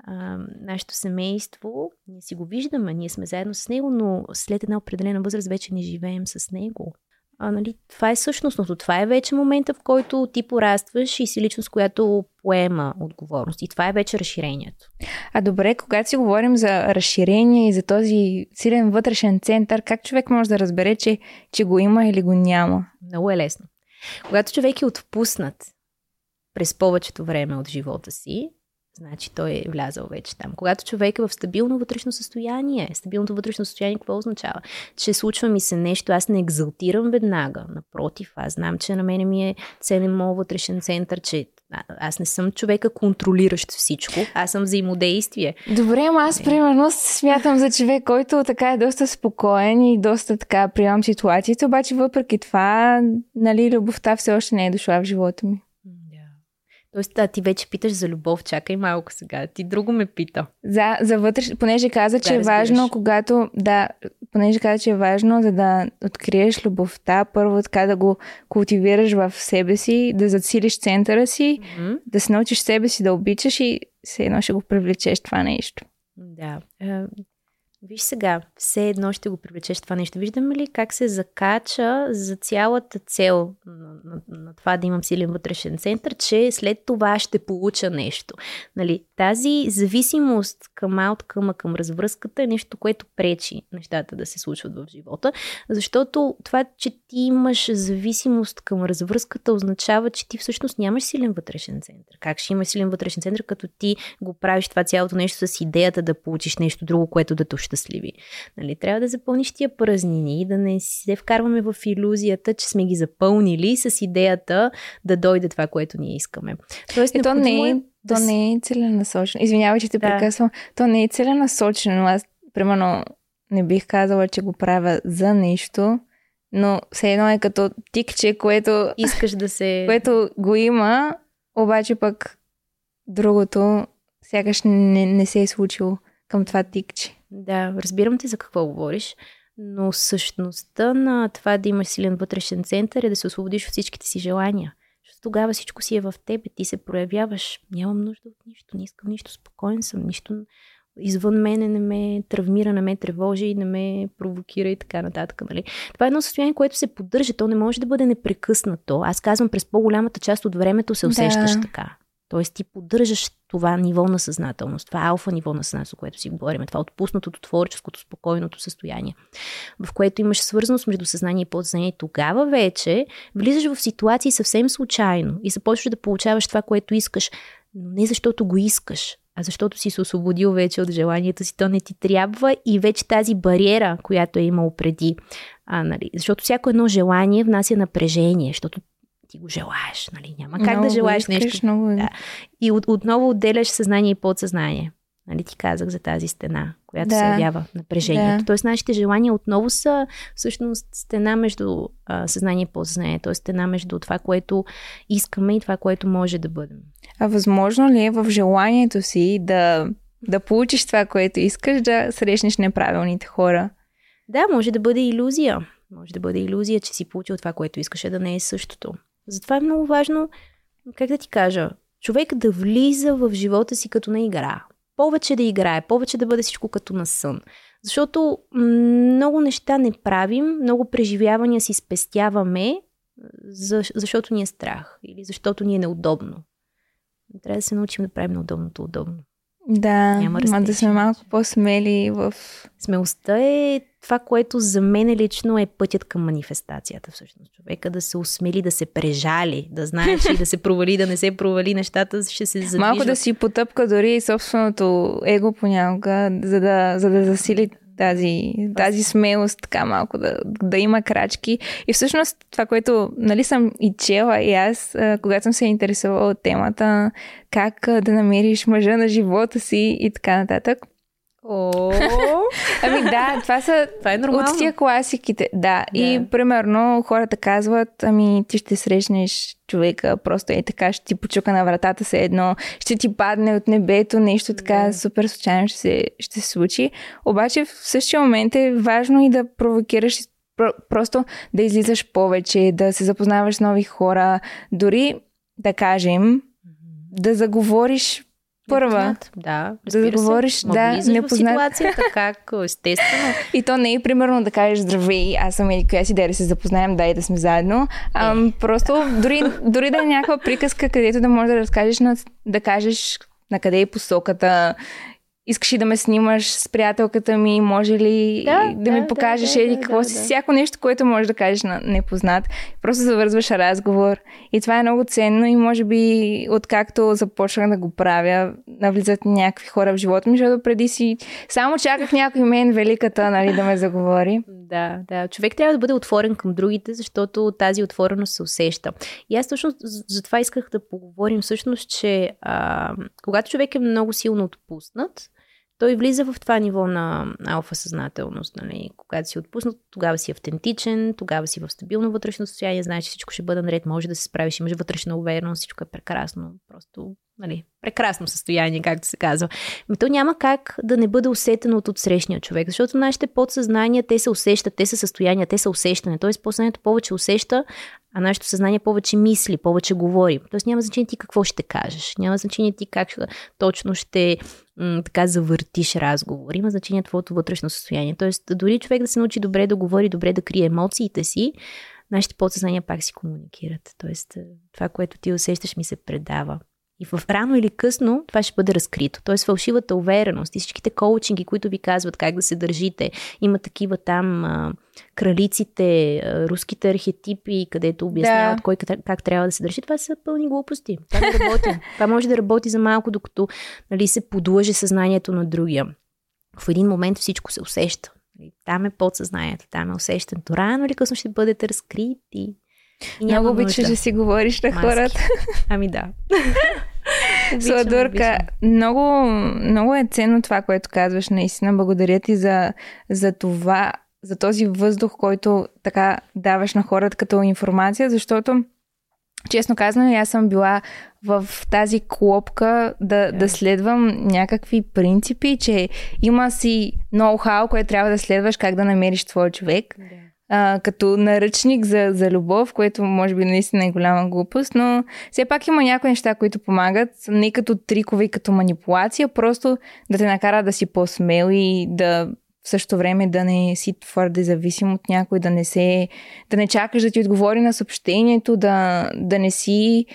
а, нашето семейство, ние си го виждаме, ние сме заедно с него, но след една определена възраст вече не живеем с него а, нали, това е същностното. Това е вече момента, в който ти порастваш и си личност, която поема отговорност. И това е вече разширението. А добре, когато си говорим за разширение и за този силен вътрешен център, как човек може да разбере, че, че го има или го няма? Много е лесно. Когато човек е отпуснат през повечето време от живота си, значи той е влязал вече там. Когато човек е в стабилно вътрешно състояние, стабилното вътрешно състояние какво означава? Че случва ми се нещо, аз не екзалтирам веднага. Напротив, аз знам, че на мене ми е ценен моят вътрешен център, че аз не съм човека контролиращ всичко, аз съм взаимодействие. Добре, ама аз примерно смятам за човек, който така е доста спокоен и доста така приемам ситуацията, обаче въпреки това, нали, любовта все още не е дошла в живота ми. Тоест, а, ти вече питаш за любов, чакай малко сега. Ти друго ме пита. За, за вътреш, понеже каза, че да, е важно, когато, да, понеже каза, че е важно, за да откриеш любовта, първо така да го култивираш в себе си, да засилиш центъра си, mm-hmm. да се научиш себе си да обичаш и все едно ще го привлечеш това нещо. Да. Виж сега, все едно ще го привлечеш това нещо. Виждаме ли как се закача за цялата цел на, на, на това да имам силен вътрешен център, че след това ще получа нещо. Нали, тази зависимост към ауткъма, към развръзката е нещо, което пречи нещата да се случват в живота, защото това, че ти имаш зависимост към развръзката, означава, че ти всъщност нямаш силен вътрешен център. Как ще имаш силен вътрешен център, като ти го правиш това цялото нещо с идеята да получиш нещо друго, което да те щастливи. Нали, трябва да запълниш тия празнини и да не се вкарваме в иллюзията, че сме ги запълнили с идеята да дойде това, което ние искаме. Тоест, Ето не е, да... то не е целенасочено. Извинявай, че те да. прекъсвам. То не е целенасочено. Аз, примерно, не бих казала, че го правя за нещо, но все едно е като тикче, което искаш да се... което го има, обаче пък другото сякаш не, не се е случило към това тикче. Да, разбирам те за какво говориш, но същността на това да имаш силен вътрешен център е да се освободиш от всичките си желания. Защото тогава всичко си е в тебе, ти се проявяваш. Нямам нужда от нищо, не искам нищо, спокоен съм, нищо извън мене не ме травмира, не ме тревожи, не ме провокира и така нататък. Нали? Това е едно състояние, което се поддържа. То не може да бъде непрекъснато. Аз казвам, през по-голямата част от времето се усещаш да. така. Тоест ти поддържаш това ниво на съзнателност, това алфа ниво на съзнателност, което си говорим, това отпуснатото, творческото, спокойното състояние, в което имаш свързаност между съзнание и подсъзнание. Тогава вече влизаш в ситуации съвсем случайно и започваш да получаваш това, което искаш, но не защото го искаш, а защото си се освободил вече от желанието си, то не ти трябва и вече тази бариера, която е имал преди. А, нали, защото всяко едно желание внася напрежение, защото ти го желаеш. Нали? Няма как много да желаеш искаш, нещо. Много... Да. И от, отново отделяш съзнание и подсъзнание. Нали ти казах за тази стена, която да. се явява напрежението. Да. Тоест, нашите желания отново са всъщност стена между а, съзнание и подсъзнание. Тоест, стена между това, което искаме и това, което може да бъдем. А възможно ли е в желанието си да, да получиш това, което искаш, да срещнеш неправилните хора? Да, може да бъде иллюзия. Може да бъде иллюзия, че си получил това, което искаше да не е същото. Затова е много важно, как да ти кажа, човек да влиза в живота си като на игра. Повече да играе, повече да бъде всичко като на сън. Защото много неща не правим, много преживявания си спестяваме, защото ни е страх или защото ни е неудобно. Трябва да се научим да правим неудобното удобно. Да, Няма да сме малко по-смели в... Смелостта е това, което за мен лично е пътят към манифестацията всъщност. Човека да се усмели, да се прежали, да знае, че и да се провали, да не се провали, нещата ще се задвижат. Малко да си потъпка дори собственото его понякога, за да, за да засили тази, тази смелост, така малко да, да има крачки. И всъщност това, което нали съм и чела и аз, когато съм се интересувала от темата, как да намериш мъжа на живота си и така нататък, О, ами да, това са това е нормално. от тия класиките. Да. да. И примерно хората казват, ами ти ще срещнеш човека, просто е така, ще ти почука на вратата се едно, ще ти падне от небето, нещо така да. супер случайно ще се, ще се случи. Обаче в същия момент е важно и да провокираш просто да излизаш повече, да се запознаваш с нови хора, дори да кажем, да заговориш първа. Да, да говориш, да, непознат. в ситуацията, как, естествено. И то не е примерно да кажеш здравей, аз съм еди коя си, да се запознаем, дай да сме заедно. А, е. Просто дори, дори да е някаква приказка, където да можеш да разкажеш, на, да кажеш на къде е посоката искаш ли да ме снимаш с приятелката ми, може ли да, да, да ми покажеш да, еди да, какво да, си, да. всяко нещо, което можеш да кажеш на непознат. Просто завързваш разговор и това е много ценно и може би откакто започнах да го правя, навлизат някакви хора в живота ми, защото преди си само чаках някой мен великата, нали, да ме заговори. Да, да. Човек трябва да бъде отворен към другите, защото тази отвореност се усеща. И аз точно за това исках да поговорим всъщност, че а, когато човек е много силно отпуснат, той влиза в това ниво на алфа съзнателност. Нали? Когато си отпуснат, тогава си автентичен, тогава си в стабилно вътрешно състояние, знаеш, че всичко ще бъде наред, може да се справиш, имаш вътрешна увереност, всичко е прекрасно. Просто, нали, прекрасно състояние, както се казва. Но то няма как да не бъде усетено от отсрещния човек, защото нашите подсъзнания, те се усещат, те са състояния, те са усещане. Тоест, подсъзнанието повече усеща, а нашето съзнание повече мисли, повече говори. Тоест няма значение ти какво ще кажеш, няма значение ти как точно ще м- така завъртиш разговор. Има значение твоето вътрешно състояние. Тоест, дори човек да се научи добре да говори, добре да крие емоциите си, нашите подсъзнания пак си комуникират. Тоест, това, което ти усещаш, ми се предава. И в рано или късно това ще бъде разкрито. Тоест фалшивата увереност и всичките коучинги, които ви казват как да се държите. Има такива там а, кралиците, а, руските архетипи, където обясняват да. кой как трябва да се държи. Това са пълни глупости. Това не работи. това може да работи за малко, докато нали, се подлъже съзнанието на другия. В един момент всичко се усеща. Нали, там е подсъзнанието, там е усещането. Рано или късно ще бъдете разкрити. И Много обичаш да си говориш на Маски. хората. Ами да. Сладурка, много, много е ценно това, което казваш. Наистина, благодаря ти за, за това, за този въздух, който така даваш на хората като информация, защото честно казано, аз съм била в тази клопка да, yeah. да следвам някакви принципи, че има си ноу-хау, което трябва да следваш как да намериш твой човек. Yeah а, като наръчник за, за любов, което може би наистина е голяма глупост, но все пак има някои неща, които помагат, не като трикове и като манипулация, просто да те накара да си по-смел и да в същото време да не си твърде зависим от някой, да не се, да не чакаш да ти отговори на съобщението, да, да не си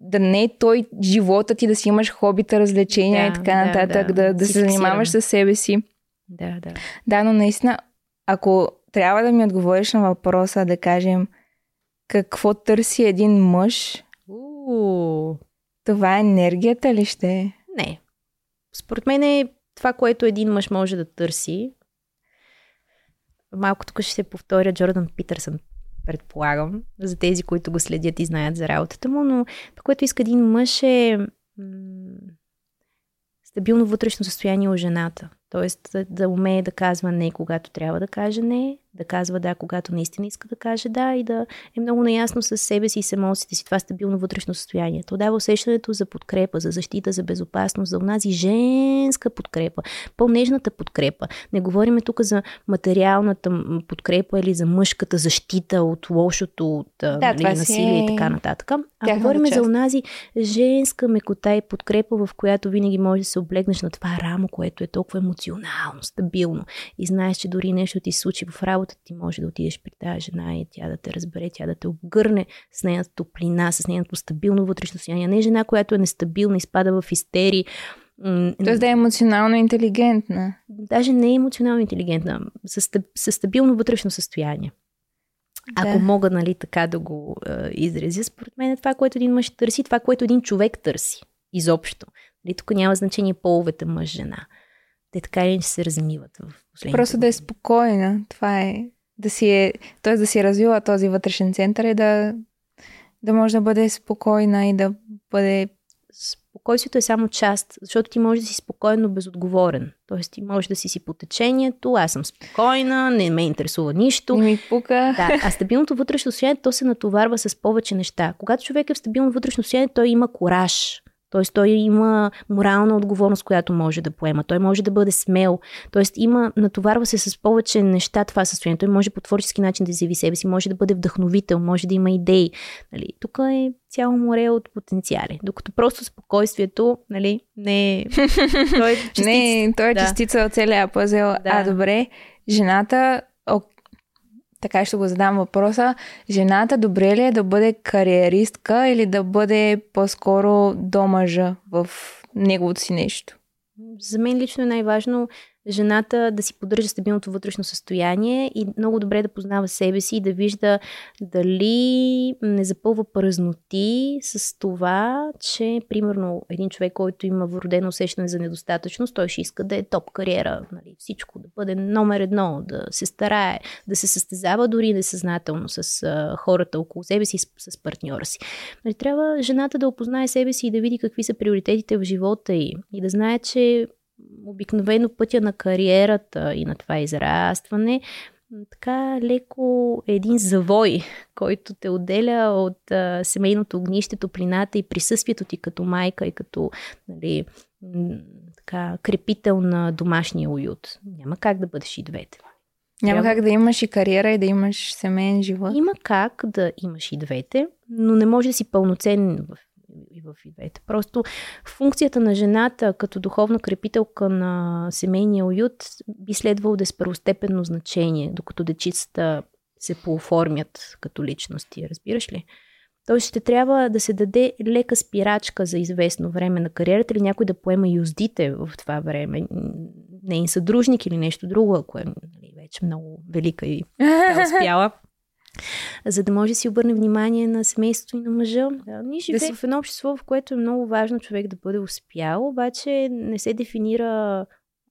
да не е той живота ти, да си имаш хобита, развлечения да, и така нататък, да, да, да, да се занимаваш с себе си. Да, да. Да, но наистина, ако трябва да ми отговориш на въпроса, да кажем, какво търси един мъж? У-у. Това е енергията ли ще е? Не. Според мен е това, което един мъж може да търси. Малко тук ще се повторя Джордан Питърсън, предполагам, за тези, които го следят и знаят за работата му, но това, което иска един мъж е м- стабилно вътрешно състояние у жената. Тоест да, да умее да казва не, когато трябва да каже не, да казва да, когато наистина иска да каже да и да е много наясно с себе си и с емоциите си. Това стабилно вътрешно състояние. То дава усещането за подкрепа, за защита, за безопасност, за онази женска подкрепа, по-нежната подкрепа. Не говориме тук за материалната подкрепа или за мъжката защита от лошото, от да, нали, насилие е... и така нататък. А говорим за онази женска мекота и подкрепа, в която винаги може да се облегнеш на това рамо, което е толкова емоционално, стабилно и знаеш, че дори нещо ти се случи в работа, работа ти може да отидеш при тази жена и тя да те разбере, тя да те обгърне с нейната топлина, с нейното стабилно вътрешно състояние. Не е жена, която е нестабилна, изпада в истери. Тоест да е емоционално интелигентна. Даже не е емоционално интелигентна, със, със стабилно вътрешно състояние. Да. Ако мога, нали, така да го е, изразя, според мен е това, което един мъж търси, това, което един човек търси. Изобщо. Нали, тук няма значение половете мъж-жена те така или се размиват в последните Просто да е спокойна. Това е. Да си е, т.е. да си развила този вътрешен център и да, да може да бъде спокойна и да бъде спокойствието е само част, защото ти можеш да си спокойно безотговорен. Тоест ти можеш да си си по течението, аз съм спокойна, не ме интересува нищо. Не ми пука. Да, а стабилното вътрешно състояние, то се натоварва с повече неща. Когато човек е в стабилно вътрешно състояние, той има кораж. Тоест той има морална отговорност, която може да поема. Той може да бъде смел. Тоест има, натоварва се с повече неща това състояние. Той може по творчески начин да изяви себе си, може да бъде вдъхновител, може да има идеи. Нали, тук е цяло море от потенциали. Докато просто спокойствието, нали, не е... Той е частица, не, той е да. частица от целия пъзел. Да. А, добре, жената така ще го задам въпроса. Жената добре ли е да бъде кариеристка или да бъде по-скоро до мъжа в неговото си нещо? За мен лично е най-важно жената да си поддържа стабилното вътрешно състояние и много добре да познава себе си и да вижда дали не запълва празноти с това, че примерно един човек, който има вродено усещане за недостатъчност, той ще иска да е топ кариера, нали, всичко, да бъде номер едно, да се старае, да се състезава дори несъзнателно с хората около себе си, с, с партньора си. Нали, трябва жената да опознае себе си и да види какви са приоритетите в живота й и да знае, че обикновено пътя на кариерата и на това израстване така леко е един завой, който те отделя от а, семейното огнище, топлината и присъствието ти като майка и като нали, така, крепител на домашния уют. Няма как да бъдеш и двете. Няма как да имаш и кариера и да имаш семейен живот. Има как да имаш и двете, но не може да си пълноценен в, и в и двете. Просто функцията на жената като духовна крепителка на семейния уют би следвало да е с първостепенно значение, докато дечицата се пооформят като личности, разбираш ли? Тоест ще трябва да се даде лека спирачка за известно време на кариерата или някой да поема юздите в това време. Нейн съдружник или нещо друго, ако е нали, вече много велика и успяла. За да може да си обърне внимание на семейството и на мъжа. Да, ние живеем си- в едно общество, в което е много важно човек да бъде успял, обаче не се дефинира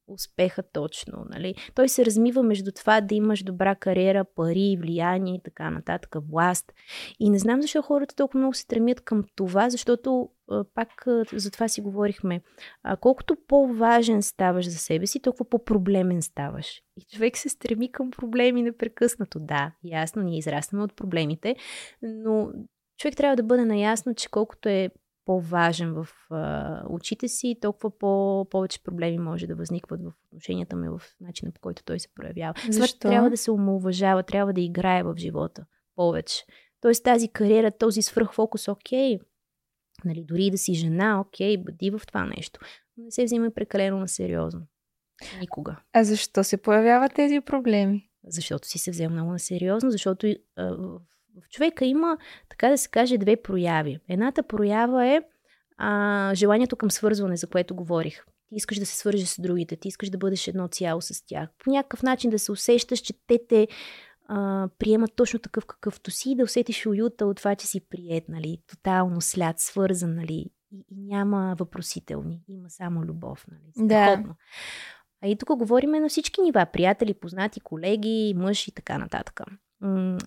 успеха точно. Нали? Той се размива между това да имаш добра кариера, пари, влияние и така нататък, власт. И не знам защо хората толкова много се стремят към това, защото пак за това си говорихме. А, колкото по-важен ставаш за себе си, толкова по-проблемен ставаш. И човек се стреми към проблеми непрекъснато. Да, ясно, ние израстваме от проблемите, но човек трябва да бъде наясно, че колкото е по-важен в а, очите си, толкова по- повече проблеми може да възникват в отношенията ми, в начина по който той се проявява. Защо? трябва да се омалуважава, трябва да играе в живота повече. Тоест тази кариера, този свръхфокус, окей, нали, дори да си жена, окей, бъди в това нещо. Но не се взима прекалено на сериозно. Никога. А защо се появяват тези проблеми? Защото си се взема много на сериозно, защото а, в човека има, така да се каже, две прояви. Едната проява е а, желанието към свързване, за което говорих. Ти искаш да се свържеш с другите, ти искаш да бъдеш едно цяло с тях. По някакъв начин да се усещаш, че те те а, приемат точно такъв какъвто си и да усетиш уюта от това, че си прият, нали, тотално след, свързан, нали, и, и няма въпросителни, има само любов, нали, Да. А и тук говориме на всички нива, приятели, познати, колеги, мъж и така нататък.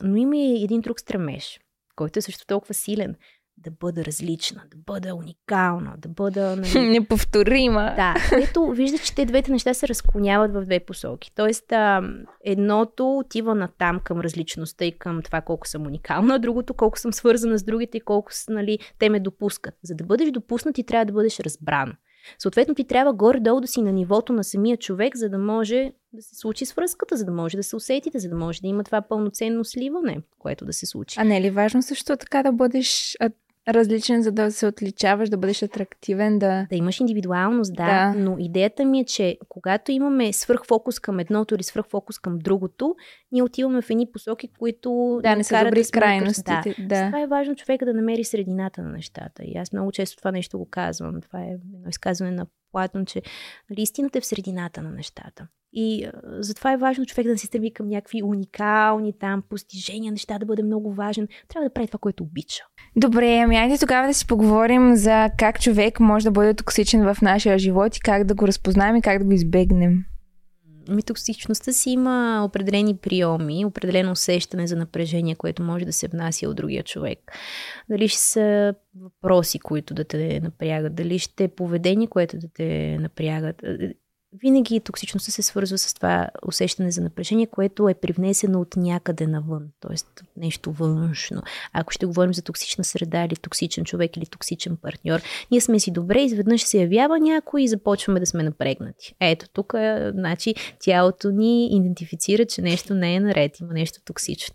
Но има и един друг стремеж, който е също толкова силен. Да бъда различна, да бъда уникална, да бъда... Нали, Неповторима. да, което вижда, че те двете неща се разклоняват в две посоки. Тоест, а, едното отива на там към различността и към това колко съм уникална, а другото колко съм свързана с другите и колко с, нали, те ме допускат. За да бъдеш допуснат, ти трябва да бъдеш разбран. Съответно, ти трябва горе-долу да си на нивото на самия човек, за да може да се случи свръзката, за да може да се усетите, за да може да има това пълноценно сливане, което да се случи. А не е ли важно също така да бъдеш а, различен, за да се отличаваш, да бъдеш атрактивен, да... Да имаш индивидуалност, да, Да. но идеята ми е, че когато имаме свръхфокус към едното или свръхфокус към другото, ние отиваме в едни посоки, които Да, не са добри да крайностите. Да. Да. Това е важно човека да намери средината на нещата. И аз много често това нещо го казвам. Това е едно изказване на Платон, че нали, истината е в средината на нещата. И а, затова е важно човек да не се стреми към някакви уникални там постижения, неща да бъде много важен. Трябва да прави това, което обича. Добре, ами айде тогава да си поговорим за как човек може да бъде токсичен в нашия живот и как да го разпознаем и как да го избегнем. Ми токсичността си има определени приеми, определено усещане за напрежение, което може да се внася от другия човек. Дали ще са въпроси, които да те напрягат, дали ще е поведение, което да те напрягат. Винаги токсичността се свързва с това усещане за напрежение, което е привнесено от някъде навън, т.е. нещо външно. Ако ще говорим за токсична среда или токсичен човек или токсичен партньор, ние сме си добре, изведнъж се явява някой и започваме да сме напрегнати. Ето тук, е, значи, тялото ни идентифицира, че нещо не е наред, има нещо токсично.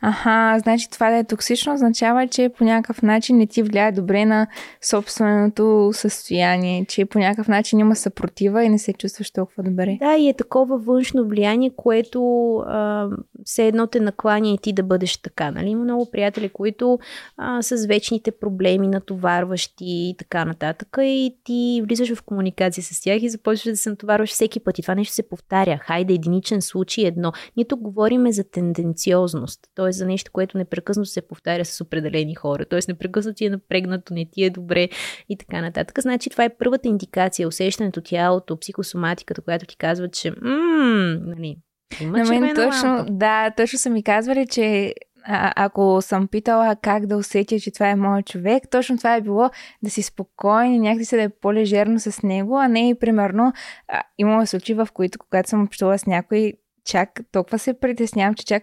Аха, значи това да е токсично означава, че по някакъв начин не ти влияе добре на собственото състояние, че по някакъв начин има съпротива и не се чувстваш толкова добре. Да, и е такова външно влияние, което а, все едно те накланя и ти да бъдеш така. Нали? Има много приятели, които а, с вечните проблеми, натоварващи и така нататък, и ти влизаш в комуникация с тях и започваш да се натоварваш всеки път. И това нещо се повтаря. Хайде, единичен случай едно. Ние тук говориме за тенденциозност, т.е. за нещо, което непрекъснато се повтаря с определени хора. Т.е. непрекъснато ти е напрегнато, не ти е добре и така нататък. Значи това е първата индикация, усещането, тялото, психосоматиката, която ти казва, че м- нали, На мен точно, лампа. да, точно са ми казвали, че а, ако съм питала как да усетя, че това е моят човек, точно това е било да си спокоен и някакси се да е по-лежерно с него, а не и примерно а, имала случаи, в които когато съм общувала с някой, чак толкова се притеснявам, че чак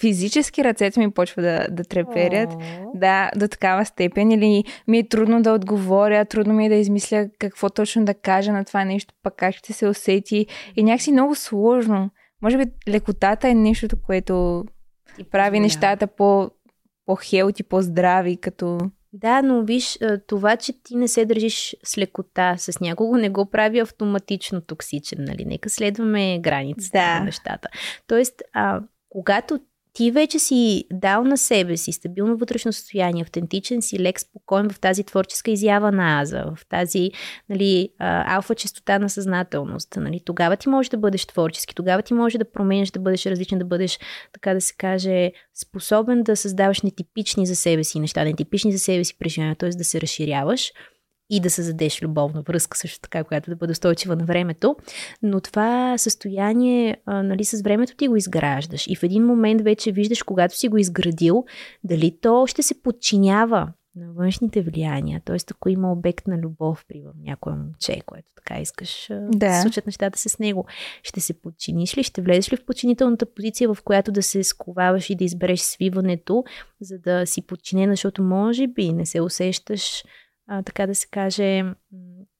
физически ръцете ми почва да, да треперят. О, Да, до такава степен. Или ми е трудно да отговоря, трудно ми е да измисля какво точно да кажа на това нещо, пък как ще се усети. И някакси много сложно. може би лекотата е нещото, което Ти прави позволява. нещата по, по-хелти, по-здрави, като... Да, но виж, това, че ти не се държиш с лекота с някого, не го прави автоматично токсичен, нали? Нека следваме границите Да. на нещата. Тоест, а, когато ти вече си дал на себе си стабилно вътрешно състояние, автентичен си, лек, спокоен в тази творческа изява на аза, в тази нали, алфа частота на съзнателност, нали, тогава ти можеш да бъдеш творчески, тогава ти можеш да промениш, да бъдеш различен, да бъдеш, така да се каже, способен да създаваш нетипични за себе си неща, нетипични за себе си преживявания, т.е. да се разширяваш и да създадеш любовна връзка също така, която да бъде устойчива на времето. Но това състояние, а, нали, с времето ти го изграждаш и в един момент вече виждаш, когато си го изградил, дали то ще се подчинява на външните влияния. Т.е. ако има обект на любов при някое момче, което така искаш. Да. се случат нещата с него, ще се подчиниш ли, ще влезеш ли в подчинителната позиция, в която да се сковаваш и да избереш свиването, за да си подчинена, защото може би не се усещаш а, така да се каже,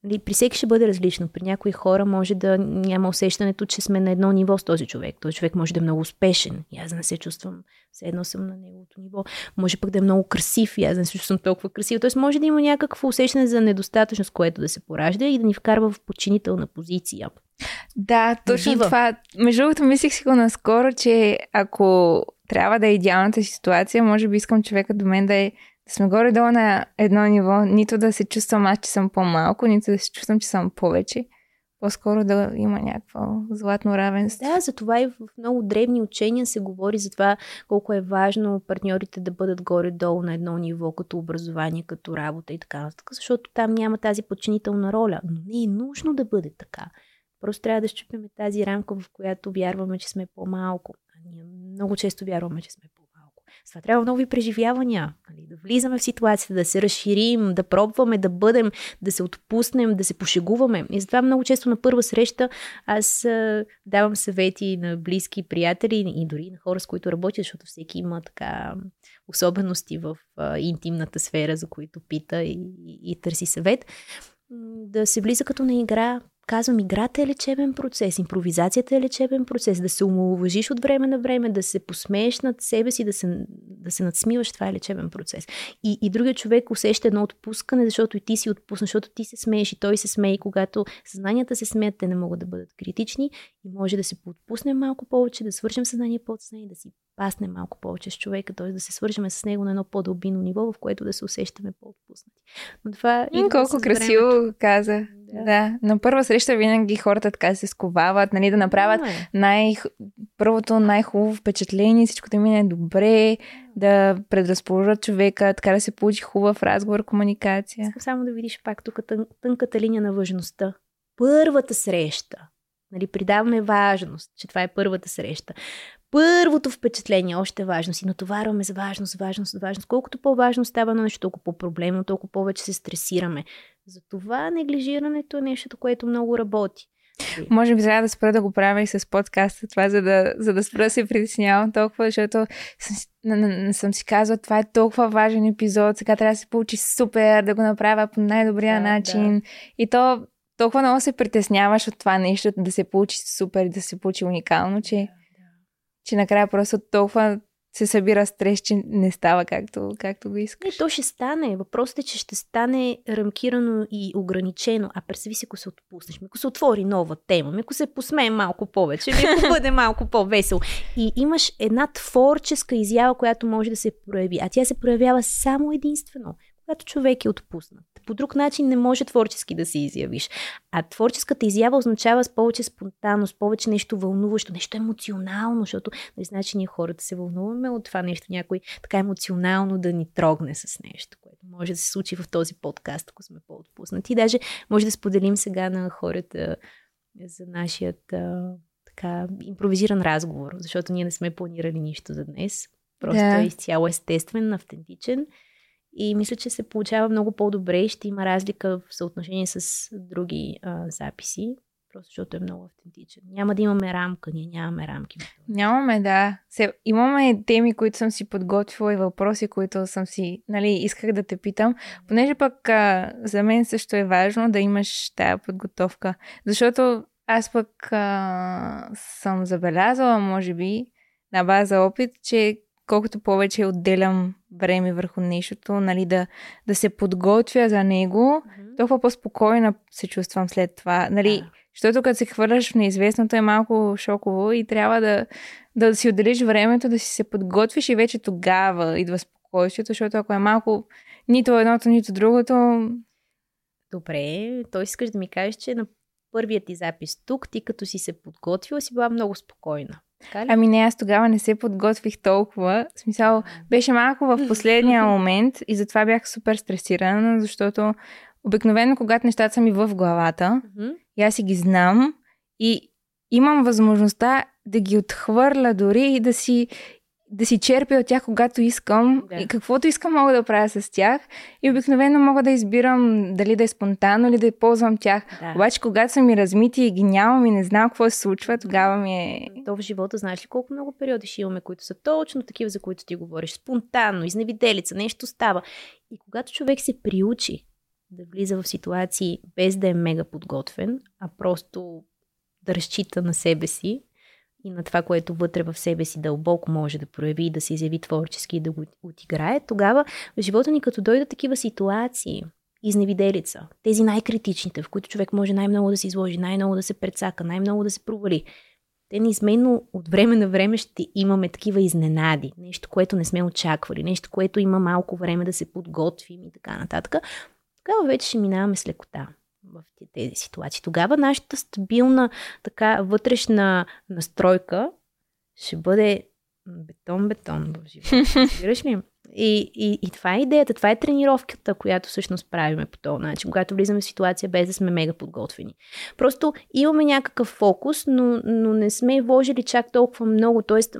нали, при всеки ще бъде различно. При някои хора може да няма усещането, че сме на едно ниво с този човек. Този човек може да е много успешен и аз да не се чувствам, все едно съм на неговото ниво. Може пък да е много красив и аз да не се чувствам толкова красив. Тоест може да има някакво усещане за недостатъчност, което да се поражда и да ни вкарва в подчинителна позиция. Да, точно бива. това. Между другото, мислих си го наскоро, че ако трябва да е идеалната ситуация, може би искам човека до мен да е сме горе-долу на едно ниво, нито да се чувствам аз, че съм по-малко, нито да се чувствам, че съм повече. По-скоро да има някакво златно равенство. Да, затова и в много древни учения се говори за това колко е важно партньорите да бъдат горе-долу на едно ниво, като образование, като работа и така нататък, защото там няма тази подчинителна роля. Но не е нужно да бъде така. Просто трябва да щупиме тази рамка, в която вярваме, че сме по-малко. А ние много често вярваме, че сме по-малко. Това трябва нови преживявания. Нали? Да влизаме в ситуацията, да се разширим, да пробваме да бъдем, да се отпуснем, да се пошегуваме. И затова много често на първа среща аз а, давам съвети на близки приятели и дори на хора, с които работя, защото всеки има така особености в интимната сфера, за които пита и, и, и търси съвет. Да се влиза като на игра. Казвам, играта е лечебен процес, импровизацията е лечебен процес, да се омалуважиш от време на време, да се посмееш над себе си, да се, да се надсмиваш, това е лечебен процес. И, и другият човек усеща едно отпускане, защото и ти си отпусна, защото ти се смееш и той се смее. И когато съзнанията се смеят, те не могат да бъдат критични и може да се поотпуснем малко повече, да свържем съзнание подсъзнание, да си паснем малко повече с човека, т.е. да се свържем с него на едно по-дълбино ниво, в което да се усещаме по-отпуснати. Но това идва Колко красиво времето. каза. Да. Да. На първа среща винаги хората така се сковават, нали, да направят Нормално е. най- първото най-хубаво впечатление, всичко да мине добре, да предразположат човека, така да се получи хубав разговор, комуникация. Искам само да видиш пак тук тън, тънката линия на важността. Първата среща. Нали, придаваме важност, че това е първата среща. Първото впечатление, още важно си, натоварваме с важност, важност, важност. Колкото по-важно става на нещо, толкова по-проблемно, толкова повече се стресираме. Затова неглижирането е нещо, което много работи. Може би трябва да спра да го правя и с подкаста това, за да, за да спра да се притеснявам толкова, защото съм, не, не, съм си казала, това е толкова важен епизод, сега трябва да се получи супер, да го направя по най-добрия Да, начин. И то толкова много се притесняваш от това нещо, да се получи супер, да се получи уникално, че, че накрая просто толкова се събира стрес, че не става както, както го Не, искаш. то ще стане. Въпросът е, че ще стане рамкирано и ограничено. А представи си, ако се отпуснеш, ако се отвори нова тема, ако се посмее малко повече, или ако бъде малко по-весело. И имаш една творческа изява, която може да се прояви. А тя се проявява само единствено, когато човек е отпуснат. По друг начин не може творчески да се изявиш. А творческата изява означава с повече спонтанност, повече нещо вълнуващо, нещо емоционално, защото нали, значи ние хората се вълнуваме от това нещо, някой така емоционално да ни трогне с нещо, което може да се случи в този подкаст, ако сме по-отпуснати. Даже може да споделим сега на хората за нашият а, така импровизиран разговор, защото ние не сме планирали нищо за днес. Просто Да. е изцяло естествен, автентичен. И мисля, че се получава много по-добре и ще има разлика в съотношение с други а, записи, просто защото е много автентичен. Няма да имаме рамка, ние нямаме рамки. Нямаме, да. Се, имаме теми, които съм си подготвила и въпроси, които съм си, нали, исках да те питам. Понеже пък а, за мен също е важно да имаш тая подготовка. Защото Аз пък а, съм забелязала, може би, на база опит, че колкото повече отделям време върху нещото, нали, да, да се подготвя за него, mm-hmm. толкова по-спокойна се чувствам след това. Нали, yeah. Защото като се хвърляш в неизвестното е малко шоково и трябва да, да си отделиш времето, да си се подготвиш и вече тогава идва спокойствието, защото ако е малко нито едното, нито другото... Добре, той искаш да ми кажеш, че на първият ти запис тук, ти като си се подготвила, си била много спокойна. Ами не, аз тогава не се подготвих толкова. В смисъл, беше малко в последния момент и затова бях супер стресирана, защото обикновено, когато нещата са ми в главата, и аз си ги знам и имам възможността да ги отхвърля дори и да си да си черпя от тях, когато искам. Да. И каквото искам, мога да правя с тях. И обикновено мога да избирам дали да е спонтанно или да ползвам тях. Да. Обаче, когато са ми размити и ги нямам и не знам какво се случва, тогава ми е. То в живота, знаеш ли колко много периоди ще имаме, които са точно такива, за които ти говориш. Спонтанно, изневиделица, нещо става. И когато човек се приучи да влиза в ситуации без да е мега подготвен, а просто да разчита на себе си, и на това, което вътре в себе си дълбоко може да прояви, да се изяви творчески и да го отиграе, тогава в живота ни като дойдат такива ситуации, изневиделица, тези най-критичните, в които човек може най-много да се изложи, най-много да се предсака, най-много да се провали, те неизменно от време на време ще имаме такива изненади. Нещо, което не сме очаквали, нещо, което има малко време да се подготвим и така нататък. Тогава вече ще минаваме с лекота в тези ситуации. Тогава нашата стабилна така вътрешна настройка ще бъде бетон-бетон в живота. Разбираш ли? И, и, и това е идеята, това е тренировката, която всъщност правиме по този начин, когато влизаме в ситуация без да сме мега подготвени. Просто имаме някакъв фокус, но, но не сме вложили чак толкова много, т.е.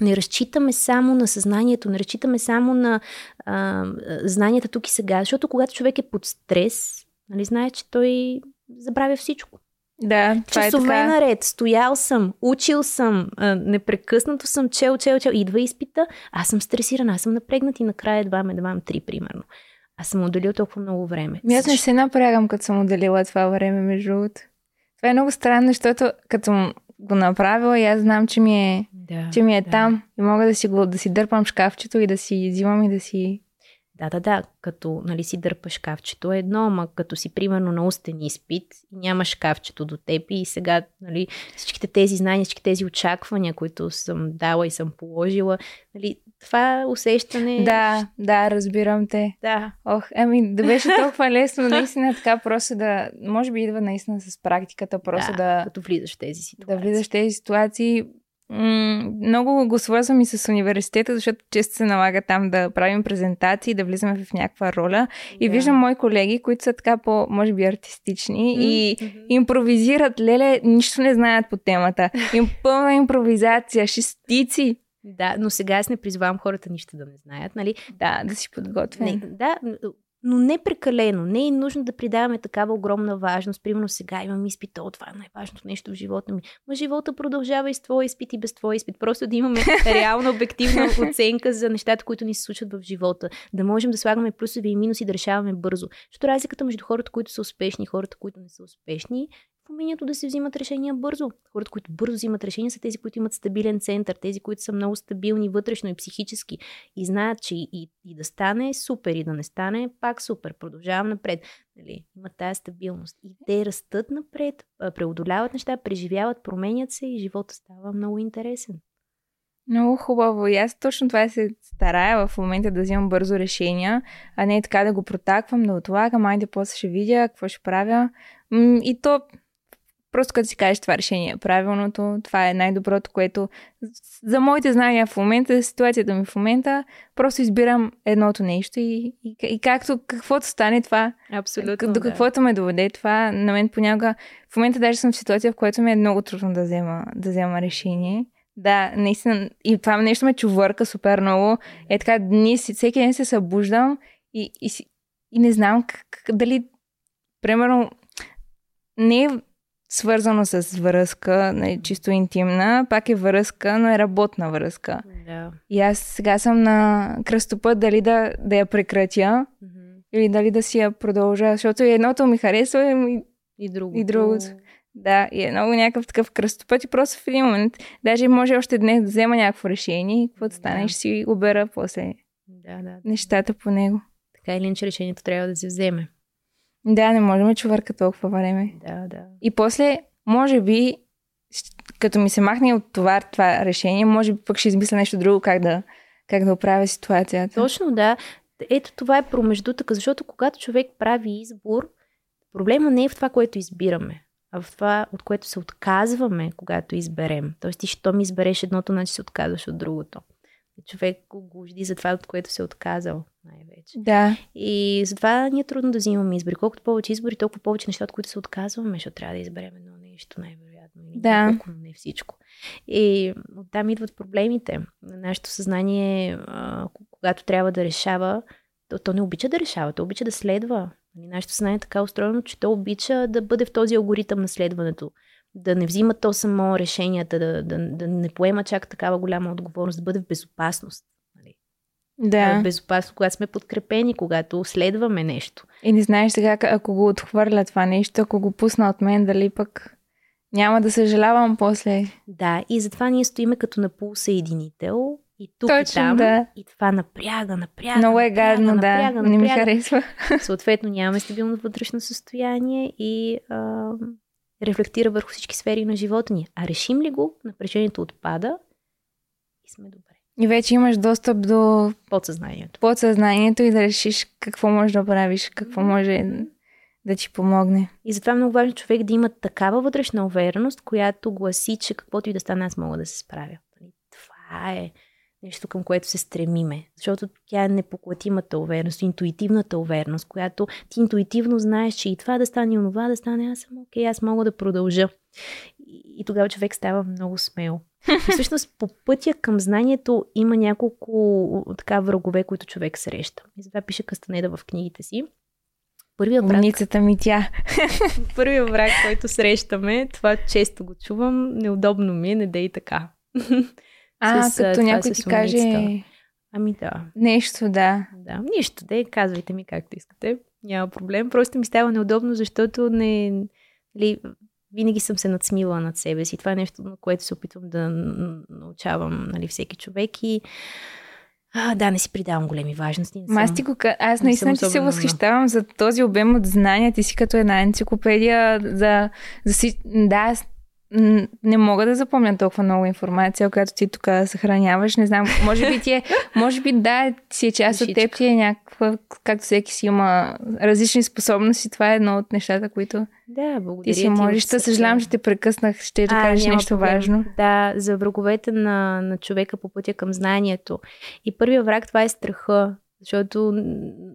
не разчитаме само на съзнанието, не разчитаме само на а, знанията тук и сега, защото когато човек е под стрес, Нали, знае, че той забравя всичко. Да, това е Часове е така. наред, стоял съм, учил съм, непрекъснато съм чел, чел, чел. Идва изпита, аз съм стресирана, аз съм напрегнат и накрая едва ме давам три, примерно. Аз съм отделил толкова много време. Ми аз не се напрягам, като съм отделила това време, между другото. Това е много странно, защото като го направила и аз знам, че ми е, да, че ми е да. там и мога да си, го, да си дърпам шкафчето и да си взимам и да си да, да, да, като нали, си дърпаш шкафчето е едно, ама като си примерно на устен изпит и нямаш шкафчето до теб и сега нали, всичките тези знания, всички тези очаквания, които съм дала и съм положила, нали, това усещане... Да, да, разбирам те. Да. Ох, ами да беше толкова лесно, наистина така просто да... Може би идва наистина с практиката, просто да... да като влизаш в тези ситуации. Да влизаш в тези ситуации много го свързвам и с университета, защото често се налага там да правим презентации, да влизаме в някаква роля. И виждам мои колеги, които са така по, може би, артистични mm-hmm. и импровизират. Леле, нищо не знаят по темата. Им пълна импровизация, шестици. Да, но сега аз не призвавам хората нищо да не знаят, нали? Да, да си подготвят. Да, но не прекалено. Не е нужно да придаваме такава огромна важност. Примерно сега имам изпит, о, това е най-важното нещо в живота ми. Ма живота продължава и с твой изпит и без твой изпит. Просто да имаме реална, обективна оценка за нещата, които ни се случват в живота. Да можем да слагаме плюсови и минуси, да решаваме бързо. Защото разликата между хората, които са успешни и хората, които не са успешни, в умението да се взимат решения бързо. Хората, които бързо взимат решения, са тези, които имат стабилен център, тези, които са много стабилни вътрешно и психически и знаят, че и, и да стане супер, и да не стане пак супер. Продължавам напред. Нали? Има тази стабилност. И те растат напред, преодоляват неща, преживяват, променят се и живота става много интересен. Много хубаво. И аз точно това се старая в момента да взимам бързо решения, а не така да го протаквам, да отлагам, айде после ще видя какво ще правя. И то Просто като си кажеш това решение е правилното, това е най-доброто, което за моите знания в момента, за ситуацията ми в момента, просто избирам едното нещо и, и, и както, каквото стане това, Абсолютно, до каквото да. ме доведе това, на мен понякога, в момента даже съм в ситуация, в която ми е много трудно да взема, да взема решение. Да, наистина. И това нещо ме чувърка супер много. Е така, дни, всеки ден се събуждам и, и, и не знам как, дали, примерно, не е свързано с връзка, нали, чисто интимна, пак е връзка, но е работна връзка. Да. И аз сега съм на кръстопът дали да, да я прекратя mm-hmm. или дали да си я продължа, защото едното ми харесва и, и другото. И другото. Да, и е много някакъв такъв кръстопът и просто в един момент, даже може още днес да взема някакво решение и какво да стане, Да. ще си обера после Да, да. нещата по него. Така или иначе решението трябва да се вземе. Да, не можем да чувърка толкова време. Да, да. И после, може би, като ми се махне от това, това решение, може би пък ще измисля нещо друго, как да, как да оправя ситуацията. Точно да. Ето това е промеждутъка, защото когато човек прави избор, проблема не е в това, което избираме, а в това, от което се отказваме, когато изберем. Тоест ти, щом избереш едното, значи се отказваш от другото. Човек го гожди за това, от което се е отказал най-вече. Да, И затова ни е трудно да взимаме избори. Колкото повече избори, толкова повече неща, от които се отказваме, защото трябва да изберем едно нещо, най-вероятно. Или Да. няколко, но не всичко. И оттам идват проблемите. Нашето съзнание, когато трябва да решава, то, то не обича да решава, то обича да следва. Нали, Нашето съзнание е така устроено, че то обича да бъде в този алгоритъм на следването. Да не взима то само решенията, да, да, да не поема чак такава голяма отговорност, да бъде в безопасност. Да. В безопасност, когато сме подкрепени, когато следваме нещо. И не знаеш сега, ако го отхвърля това нещо, ако го пусна от мен, дали пък няма да съжалявам после. Да, и затова ние стоиме като на полусъединител и тук и Точно, там. да. И това напряга, напряга. Много е напряга, гадно, да. напряга, Не ми напряга. харесва. Съответно, нямаме стабилно вътрешно състояние и а, рефлектира върху всички сфери на живота ни. А решим ли го, напрежението отпада и сме добре. И вече имаш достъп до Подсъзнанието. подсъзнанието и да решиш какво можеш да правиш, какво може да ти помогне. И затова е много важно човек да има такава вътрешна увереност, която гласи, че каквото и да стане, аз мога да се справя. Нали? Това е нещо към което се стремиме. Защото тя е непоклатимата увереност, интуитивната увереност, която ти интуитивно знаеш, че и това да стане, и онова да стане, аз съм окей, аз мога да продължа. И, тогава човек става много смел. И всъщност по пътя към знанието има няколко така врагове, които човек среща. И затова пише Кастанеда в книгите си. Първият враг, Умницата ми тя. първият враг, който срещаме, това често го чувам, неудобно ми е, не дей така. А, С, като някой ти каже. Ами да, нещо, да. да. Нищо, де, казвайте ми както искате. Няма проблем. Просто ми става неудобно, защото не... Ли, винаги съм се надсмила над себе си. Това е нещо, на което се опитвам да научавам нали, всеки човек и а, да, не си придавам големи важности. Не Ма аз съм- ти го Аз наистина съм ти се възхищавам за този обем от знания. Ти си като една енциклопедия за... за си... Да, аз не мога да запомня толкова много информация, която ти тук съхраняваш. Не знам, може би ти е... Може би да, си е част от теб, ти е някаква... Както всеки си има различни способности. Това е едно от нещата, които Да, благодаря ти си можеш. Сърце. съжалявам, че те прекъснах. Ще да кажеш нещо проблем. важно. Да, за враговете на, на човека по пътя към знанието. И първият враг това е страха, защото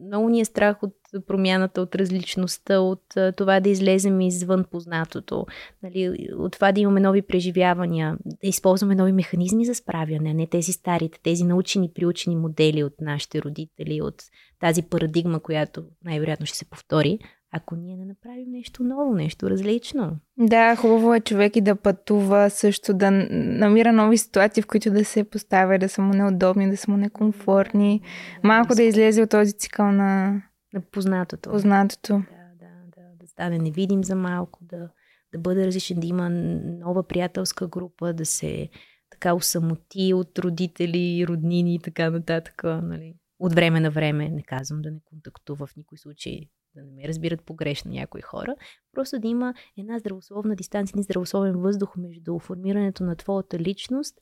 много ни е страх от промяната, от различността, от това да излезем извън познатото, нали, от това да имаме нови преживявания, да използваме нови механизми за справяне, а не тези старите, тези научени, приучени модели от нашите родители, от тази парадигма, която най-вероятно ще се повтори, ако ние не направим нещо ново, нещо различно. Да, хубаво е човек и да пътува, също да намира нови ситуации, в които да се поставя, да са му неудобни, да са му некомфортни. Малко да излезе от този цикъл на на познатото. познатото. Да, да, да, да стане невидим за малко, да, да бъде различен, да има нова приятелска група, да се така усамоти от родители, роднини и така нататък. Нали. От време на време, не казвам да не контактува в никой случай, да не ме разбират погрешно някои хора, просто да има една здравословна дистанция, един здравословен въздух между формирането на твоята личност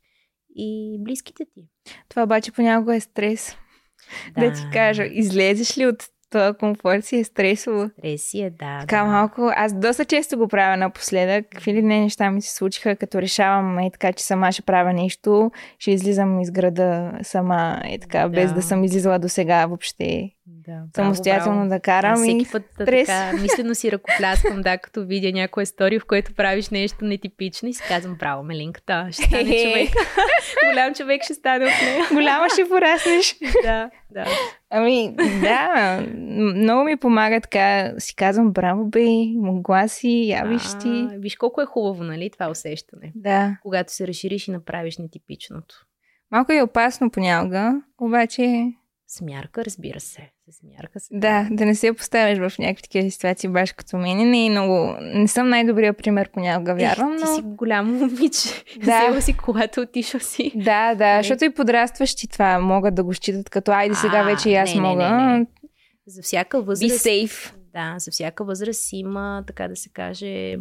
и близките ти. Това обаче понякога е стрес. Да, ти кажа, излезеш ли от този комфорт си е стресово. Треси е, да. Така да. малко, аз доста често го правя напоследък. Какви ли не неща ми се случиха, като решавам е така, че сама ще правя нещо, ще излизам из града сама е така, без Да. да съм излизала до сега въобще Да, самостоятелно браво. да карам. И... всеки път а, стрес. така, мислено си ръкопляскам, да, като видя някоя история, в което правиш нещо нетипично и си казвам, браво, Мелинката, ще стане човек. Голям човек ще стане от нея. Голяма ще пораснеш. да, да. Ами, да, много ми помага така, си казвам, браво бе, могла си, я виж ти. А, Виж колко е хубаво, нали, това усещане. Да. Когато се разшириш и направиш нетипичното. Малко е опасно понякога, обаче С мярка, разбира се. С мярка се. Да, да не се поставяш в някакви такива ситуации, баш като мен. Не, е много... не съм най-добрият пример понякога, вярвам, Ех, но... Ти си голямо момиче. Да. Взела си колата, отишъл си. Да, да, защото и подрастващи това могат да го считат като айде сега вече и аз не, не, мога. не, не. За всяка Be възраст. safe. Да, за всяка възраст има, така да се каже,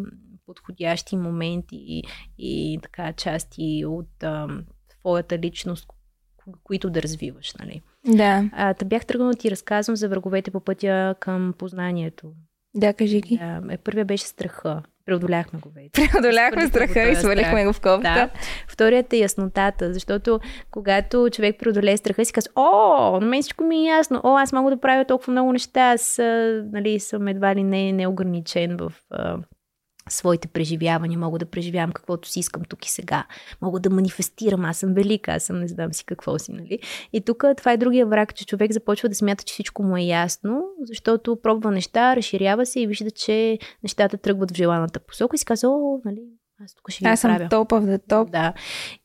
подходящи моменти и, и така части от а, твоята личност, ко- които да развиваш, нали? Да, А, та бях тръгнала да ти разказвам за враговете по пътя към познанието. да, кажи ги. Да, е, първия беше страха. Преодоляхме го вече. Преодоляхме страха и свалихме страх. го в кофта. Да. Вторият е яснотата, защото когато човек преодолее страха си казва, о, на мен всичко ми е ясно, о, аз мога да правя толкова много неща, аз нали, съм едва ли не неограничен в а, своите преживявания, мога да преживявам каквото си искам тук и сега, мога да манифестирам, аз съм велика, аз съм не знам си какво си, нали? И тук това е другия враг, че човек започва да смята, че всичко му е ясно, защото пробва неща, разширява се и вижда, че нещата тръгват в желаната посока и си казва, о, нали, аз тук ще ги Аз съм топ of the top. Да.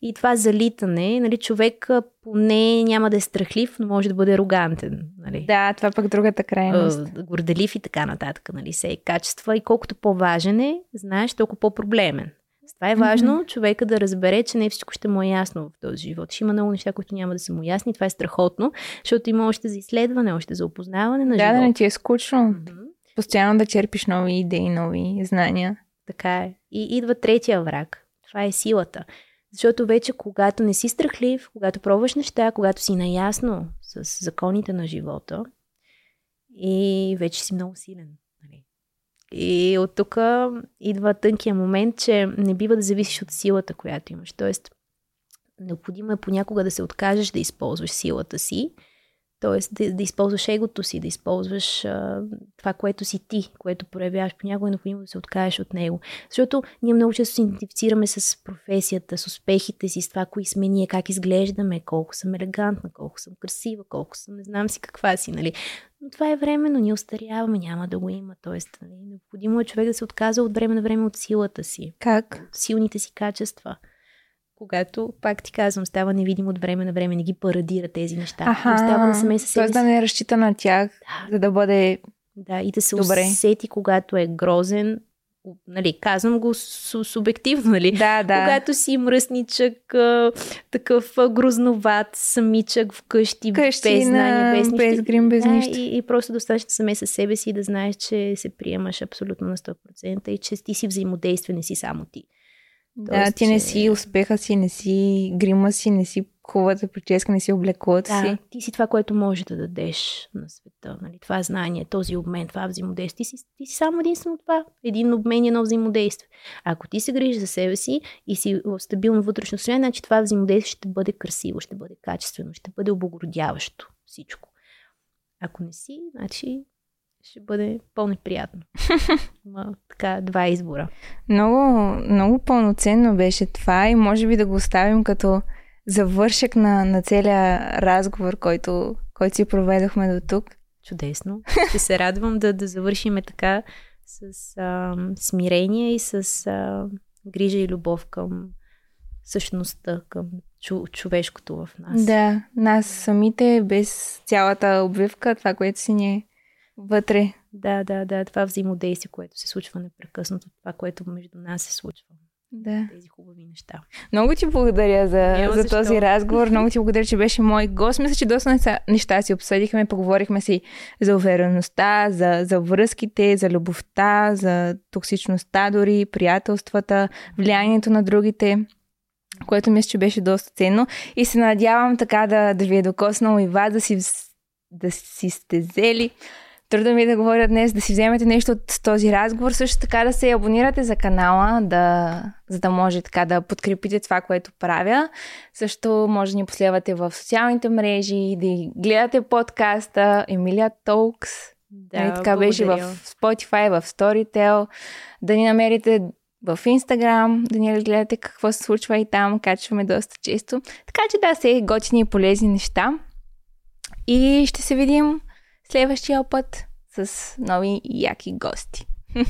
И това залитане, нали, човек поне няма да е страхлив, но може да бъде арогантен. Нали? Да, това пък другата крайност. Горделив и така нататък. Нали, се качества и колкото по-важен е, знаеш, толкова по-проблемен. С това е важно mm-hmm. човека да разбере, че не всичко ще му е ясно в този живот. Ще има много неща, които няма да са му ясни. Това е страхотно, защото има още за изследване, още за опознаване на Да, да не живота. ти е скучно. Мгм. Постоянно да черпиш нови идеи, нови знания. Така е. И идва третия враг. Това е силата. Защото вече, когато не си страхлив, когато пробваш неща, когато си наясно с законите на живота, и вече си много силен. нали. И от тук идва тънкия момент, че не бива да зависиш от силата, която имаш. Тоест, необходимо е понякога да се откажеш да използваш силата си, т.е. Да, да използваш егото си, да използваш а, това, което си ти, което проявяваш. Понякога е необходимо да се откажеш от него. Защото ние много често се идентифицираме с професията, с успехите си, с това, кои сме ние, как изглеждаме, колко съм елегантна, колко съм красива, колко съм не знам си каква си, нали. Но това е временно, ние остаряваме, няма да го има. Тоест, нали, необходимо е човек да се отказва от време на време от силата си, Как? от силните си качества. Когато, пак ти казвам, става невидим от време на време, не ги парадира тези неща. Аха, Остава насаме със себе Тоест да си. не разчита на тях, Да, за да бъде... да, и да се Добре. усети, когато е грозен. Нали, казвам го су- субективно, нали? Да, да. Когато си мръсничък, такъв грозноват, самичък вкъщи, Къщи без знание, на- без нищо. без грим, без да, нищо. И, и просто останеш саме със себе си да знаеш, че се приемаш абсолютно на 100% и че ти си взаимодействие, не си само ти. Да, Тоест, ти не си успеха си, не си грима си, не си хубавата прическа, не си облеклото Да, си. ти си това, което можеш да дадеш на света. Нали? Това знание, този обмен, това взаимодействие. Ти си, ти си само единствено това. Един обмен и едно взаимодействие. Ако ти се грижиш за себе си и си в стабилно вътрешно състояние, значи това взаимодействие ще бъде красиво, ще бъде качествено, ще бъде облагородяващо всичко. Ако не си, значи ще бъде по-неприятно. Има така два избора. Много, много пълноценно беше това и може би да го оставим като завършек на, на целия разговор, който, който си проведохме до тук. Чудесно. Ще се радвам да, да завършиме така с а, смирение и с а, грижа и любов към същността, към чу, човешкото в нас. Да, нас самите, без цялата обвивка, това, което си ни е вътре. да, да, да. Това взаимодействие, което се случва непрекъснато, това, което между нас се случва. Да. Тези хубави неща. Много ти благодаря за, Няма за защо. този разговор. Много ти благодаря, че беше мой гост. Мисля, че доста неща, неща си обсъдихме. Поговорихме си за увереността, за, за връзките, за любовта, за токсичността дори, приятелствата, влиянието на другите, което мисля, че беше доста ценно. И се надявам така да, да ви е докоснало и вас, да си, да си сте взели трудно ми е да говоря днес, да си вземете нещо от този разговор. Също така да се абонирате за канала, да, за да може така да подкрепите това, което правя. Също може да ни последвате в социалните мрежи, да гледате подкаста Емилия Толкс. Да, нали, така беше в Spotify, в Storytel. Да ни намерите в Instagram, да ни гледате какво се случва и там. Качваме доста често. Така че да, се готини и полезни неща. И ще се видим следващия път с нови яки гости.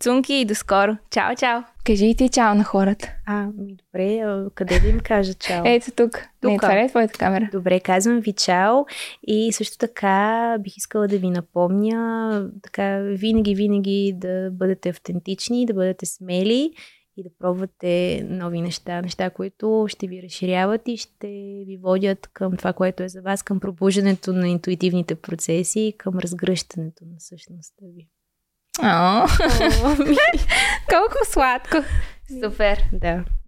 Цунки и до скоро. Чао, чао. Кажи и ти чао на хората. А, ми добре, къде да им кажа чао? Ето тук. тук. Не, това е твоята камера? Добре, казвам ви чао и също така бих искала да ви напомня така винаги, винаги да бъдете автентични, да бъдете смели и да пробвате нови неща, неща, които ще ви разширяват и ще ви водят към това, което е за вас, към пробуждането на интуитивните процеси и към разгръщането на същността ви. О, колко сладко. Супер. Да.